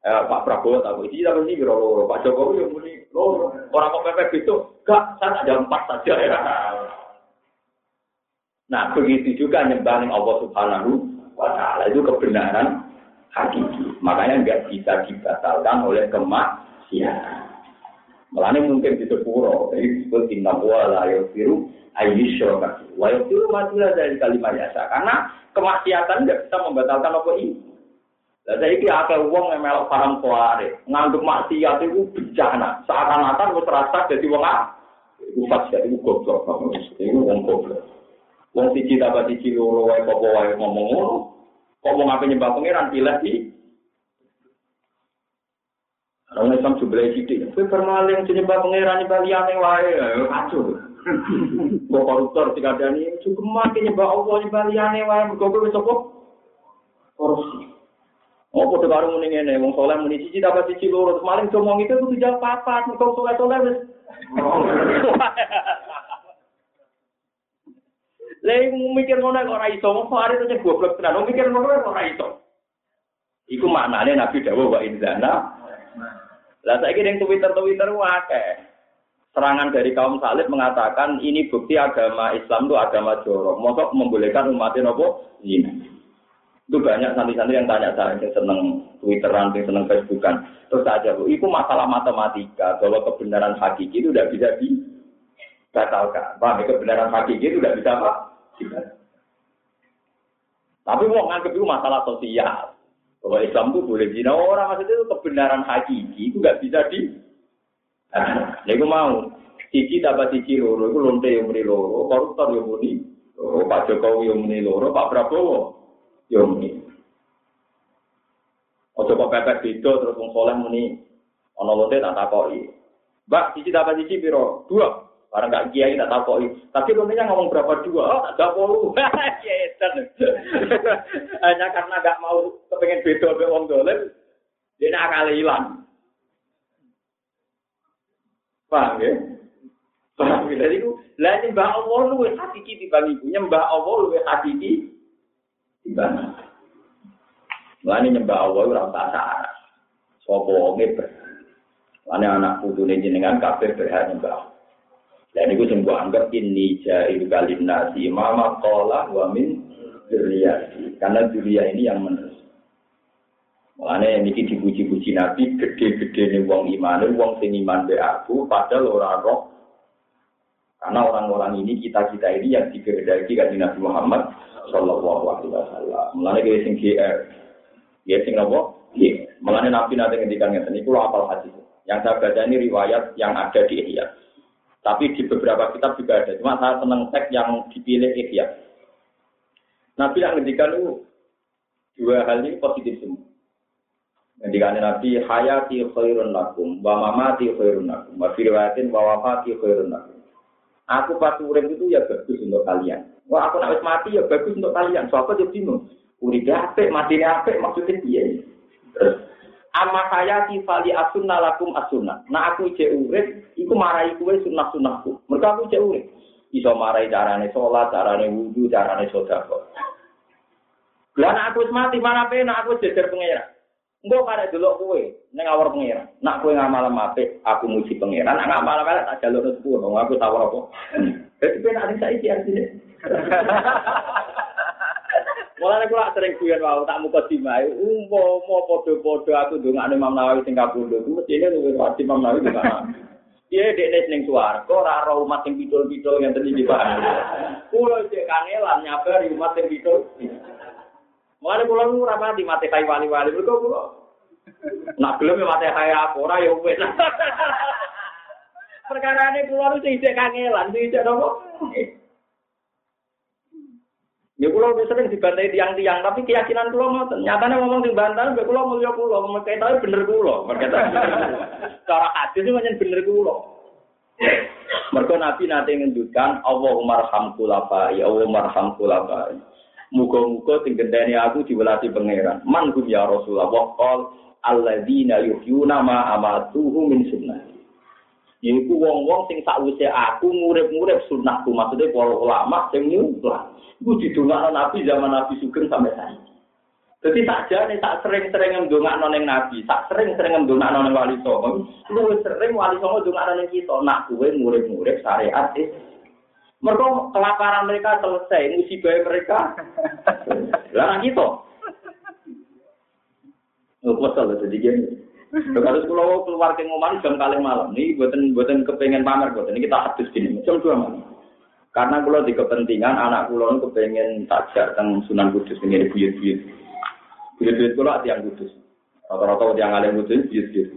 Eh, Pak Prabowo tahu dapat isi biro loro, Pak Jokowi yang muni loro. Orang kok pepek itu, gak, saya ada empat saja ya. Nah, begitu juga nyembahin Allah Subhanahu wa Ta'ala itu kebenaran hakiki. Makanya nggak bisa dibatalkan oleh kemaksiatan. Melani mungkin di sepuro, jadi disebut inna wa la yufiru ayyusyraka. Wa yufiru matilah dari kalimat yasa. Karena kemaksiatan nggak bisa membatalkan apa ini. Lah saya ini akeh wong yang melok paham kuare, nganggep maksiat itu bencana. Seakan-akan wis terasa jadi wong ah. Iku fasya iku goblok, iku wong goblok. Wong siji dapat siji loro wae apa wae ngomong ngono, Kok mau ngapain nyembah pangeran pilih di Orang Islam jumlah sidik. Kue permaling nyembah pangeran nyembah liane wae, kacau. Kok koruptor tiga dani cukup makin nyembah Allah nyembah liane wae, mereka kue sopo korupsi. Oh, kode baru muni ngene, wong soleh muni cici dapat cici loro, maling ngomong itu tuh jam papat, mereka soleh soleh wis. Mikir ngono kok ora iso, mung hari itu goblok tenan. Mikir ngono kok ora iso. Iku maknane Nabi dawuh wa inzana. Lah saiki ning Twitter-Twitter akeh. Serangan dari kaum salib mengatakan ini bukti agama Islam itu agama jorok. Mosok membolehkan umatnya nopo ini. Itu banyak santri-santri yang tanya saya yang seneng Twitteran, yang seneng Facebookan. Terus saja, bu, itu masalah matematika bahwa kebenaran hakiki itu tidak bisa dibatalkan. Paham ya? Kebenaran hakiki itu tidak bisa apa? Tapi mau nganggep itu masalah sosial. Bahwa Islam itu boleh zina orang maksudnya itu kebenaran hakiki itu nggak bisa di. Nah, aku mau Cici dapat cici loro, itu lonte yang muni loro, koruptor yang muni, loro, Pak Jokowi yang muni loro, Pak Prabowo yang muni. Ojo kok pepet beda terus wong soleh muni, ono lonte tak takoi. Mbak, cici dapat cici piro? Dua. Orang gak kiai tak tahu Tapi kontennya ngomong berapa dua? Oh, tak puluh. Hanya karena gak mau kepengen beda be wong dolen, dia nak kali hilang. Paham ya? Paham ya? Jadi itu, lah mbak Allah lu hakiki dibanding ibunya, mbak Allah lu hakiki dibanding. Lah ini nyembah Allah ora salah. Sopo ngeber. Karena anak putu ini jenengan kafir berhak nyembah. Dan itu sing anggap ini jahil kalim nasi mama kola wa min duriyati. Karena duria ini yang menerus. Makanya ini dipuji-puji Nabi gede-gede nih wong iman, wong sing iman be aku, padahal orang roh. Karena orang-orang ini kita kita ini yang dikehendaki kan Nabi Muhammad Shallallahu Alaihi Wasallam. Mulanya kayak sing GR, ya sing apa? Mulanya Nabi nanti ngendikan ngeten, itu apal hadis. Yang saya baca ini riwayat yang ada di Ihya. Tapi di beberapa kitab juga ada. Cuma saya senang teks yang dipilih Ihya. Nabi yang ngendikan itu dua hal ini positif semua. Ngendikan Nabi hayati khairun lakum, wa mamati khairun lakum, wa firwatin wa wafati khairun lakum. Aku pas urip itu ya bagus untuk kalian. Wah aku nak mati ya bagus untuk kalian. Soalnya jadi bingung. Urip apik, mati apik maksudnya dia. Terus Amma saya tifali asunna lakum asunna. Nah aku ije urip, iku marai kue sunnah sunnahku. Mereka aku ije urip. Iso marai carane sholat, carane wudhu, carane sodako. Lah aku mati mana pena aku jejer pengira. Enggak pada dulu kue, neng awal pengira. Nak kue ngamal apik, aku muji pengira. Nak ngamal apik tak jalur sepuluh, aku tahu apa. Jadi pena ada saya isi artinya. Mulane kula sering guyon wae tak muka dimai, umpo mo padha-padha aku ndongakne Imam Nawawi sing kapundhut, mestine luwih wajib Imam Nawawi ndongakne. Iya, dek ning swarga ora ora umat sing pidul-pidul yang tadi di Pak. Kulo cek kangelan nyabari umat sing pidul. Mulane kula ora mati mati kai wali-wali, mergo kula nak gelem mati kaya aku ora ya wis. Perkara ini kula lu sing kangelan, cek nopo? Ya kula wis sering dibantai tiang-tiang, tapi keyakinan kula ngoten. Nyatane ngomong sing bantah, mbek kula mulya kula, mengke tahu bener kula. Mereka cara hadis itu menyen bener kula. Mergo Nabi nate ngendukan Allahumma arham kulabai, Allahumma arham kulabai. Muga-muga sing gendeni aku diwelati pangeran. Man ya Rasulullah qol alladzina yuhyuna ma amatuhu min sunnah. Yaiku wong-wong sing sakwise aku ngurip-ngurip sunnahku, maksudnya para ulama sing nyumplah. Iku didongakno Nabi zaman Nabi Sugeng sampai saya. Jadi saja nih tak sering-sering ngedongak noneng Nabi, tak sering-sering ngedongak noneng Wali Songo. Lu sering Wali Songo dongak noneng kita, nak gue ngurip-ngurip syariat itu. Mereka kelaparan mereka selesai, musibah mereka. Lah gitu. Nggak kesel jadi gini. Kalau kalau keluar ke ngomong jam kali malam, nih buatan buatan kepengen pamer buatan ini kita habis gini, jam dua malam. Karena kalau di kepentingan anak kulo kepengen tajak tentang Sunan Kudus ini buyut-buyut. Buyut-buyut kulo yang Kudus. Rata-rata yang alim Kudus buyut-buyut.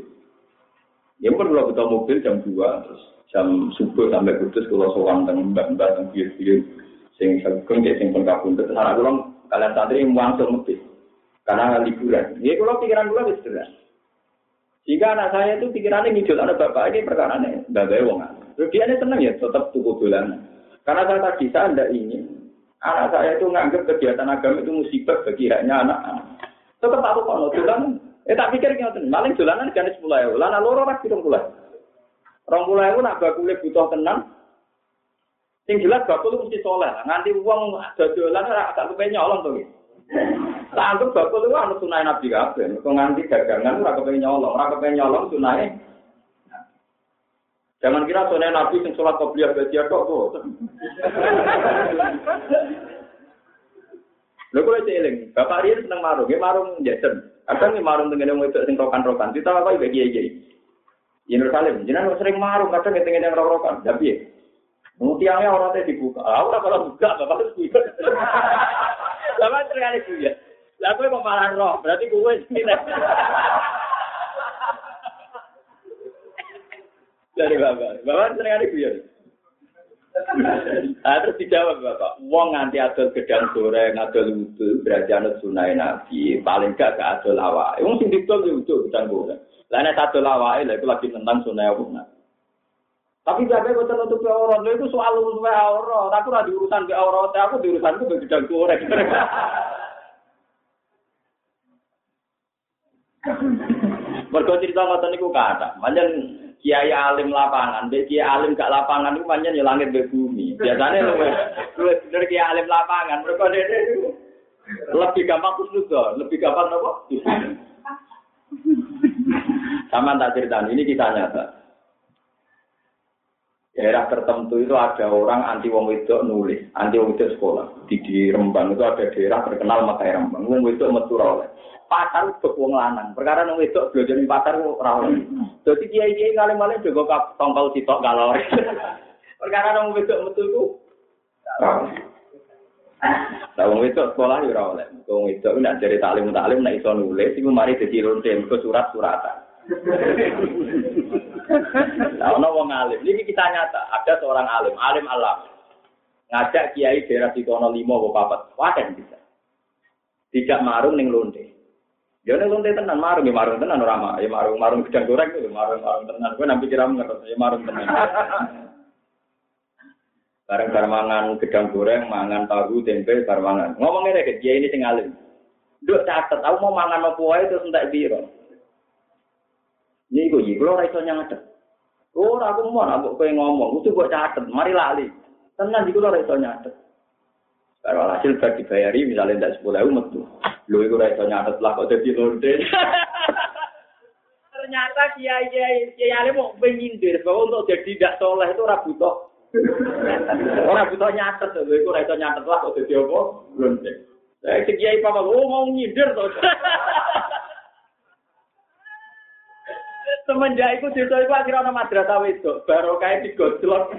Ya pun kalau kita mobil jam dua, terus jam subuh sampai Kudus kulo sowan tentang mbak-mbak tentang buyut-buyut. Sing sageng sing pun kabun. Terus anak kulo kalian santri langsung mobil. Karena liburan. Ya kulo pikiran kulo wis. Jika anak saya itu pikirannya ngidul anak bapak ini perkara ini, bapak wong. Dia ini senang ya, tetap tuku bulan. Karena saya tadi saya tidak ingin anak saya itu menganggap kegiatan agama itu musibah bagi haknya anak-anak. Tetap aku kalau jalan, eh tak pikir nggak maling jalanan jenis sepuluh ewu, lana loro lagi dong puluh. Rong puluh ewu nak bakulnya butuh tenang. Sing jelas bakul mesti soleh, nganti uang dodolan agak kepengen nyolong tuh. Tak anggap bakul itu anu sunai nabi kabeh, kok nganti dagangan ora kepengen nyolong, ora kepengen nyolong sunai. Jangan kira sunai nabi sing sholat qobliyah badia tok kok. Lho kok eling, Bapak Rian seneng marung, nggih marung jajan. Kadang nggih marung tengene wedok sing rokan-rokan. Kita apa iki kiai-kiai. Yerusalem, jenengan sering marung kadang tengene yang rokan, tapi ya. Mutiangnya orangnya dibuka. Ah, ora kalau buka, bapak harus. Lama sekali ya. Lah mau malah roh, berarti gue sini. Dari bapak, bapak sering ada ya. Nah, terus dijawab bapak, wong nganti adol gedang goreng, adol wudhu, berarti anut sunai nabi, paling gak gak adol awak. Wong sing didol ya wudhu gedang goreng. Lah nek adol awak, itu lagi tentang sunai apa Tapi gue tertutup ke aurat, itu soal urus ke aurat. Aku ora diurusan ke aurat, aku diurusan ke gedang goreng. Mergo cerita ngoten niku kata, manjen kiai alim lapangan, be kiai alim gak lapangan itu manjen ya langit be bumi. Biasanya lu bener kiai alim lapangan, mergo dene lebih gampang kusnudon, lebih gampang apa? Sama tak cerita ini kita nyata. Daerah tertentu itu ada orang anti wong wedok nulis, anti wong wedok sekolah. Di, di Rembang itu ada daerah terkenal makai Rembang. Wong wedok metu oleh. Pasar untuk wong lanang. Perkara wong wedok belajar di pasar ora oleh. Kiai-kiai kali-kali juga tongkol sitok galor. Perkara wong wedok metu itu Lah wong wedok sekolah ya ora oleh. Wong wedok nek dari taklim taklim nek iso nulis iku mari dadi lonte ke surat-suratan. Nah, ono wong alim. Ini kita nyata. Ada seorang alim, alim alam. Ngajak kiai daerah di kono limo kok papat. Wadah bisa. Tidak marung ning lonte. Ya ning lonte tenan marung ya marung tenan ora ya marung marung gedang goreng itu marung marung tenan. Kowe nampi kira ngerti ya marung tenan. Bareng-bareng mangan gedang goreng, mangan tahu, tempe, bareng mangan. Ngomongnya deh, kiai ini sing alim. Duk catet, aku mau mangan apa wae terus entek biro. Iki kula ora iso nyatet. Aku mau nak kowe ngomong, kudu mbok catet, mari lali. Tenan iki kula ora iso nyatet. Kalau hasil gak dibayari misalnya tidak sepuluh ribu metu, lu itu ora iso nyatet lah kok jadi lonte. Ternyata kiai kiai kiai mau menyindir bahwa untuk jadi tidak soleh itu ora butuh. Ora butuh nyatet, lu itu ora iso nyatet lah kok jadi apa? Eh, kiai papa, oh mau nyindir tuh. Semenjak itu desa itu akhirnya ada madrasah wedok, baru kayak digojlok.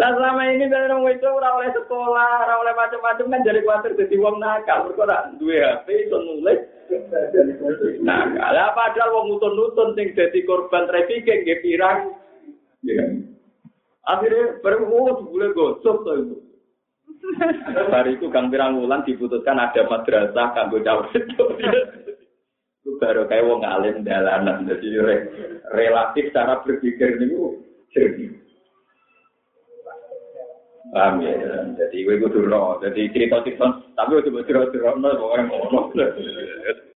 Lah selama ini dari orang wedok ora oleh sekolah, ora oleh macam-macam kan jadi kuatir jadi wong nakal. Mergo duwe HP iso nulis. Nah, kalau padahal wong nutun-nutun sing dadi korban trafficking nggih pirang. Ya. Akhirnya baru oh boleh gosok tuh itu. Hari itu Kang Pirang Wulan diputuskan ada madrasah kanggo cawe itu. Baru kayak wong alim dalanan. Jadi re, relatif cara berpikir ini jernih. Paham ya? Jadi gue kudu no jadi cerita cerita tapi gue coba cerita cerita no orang ngomong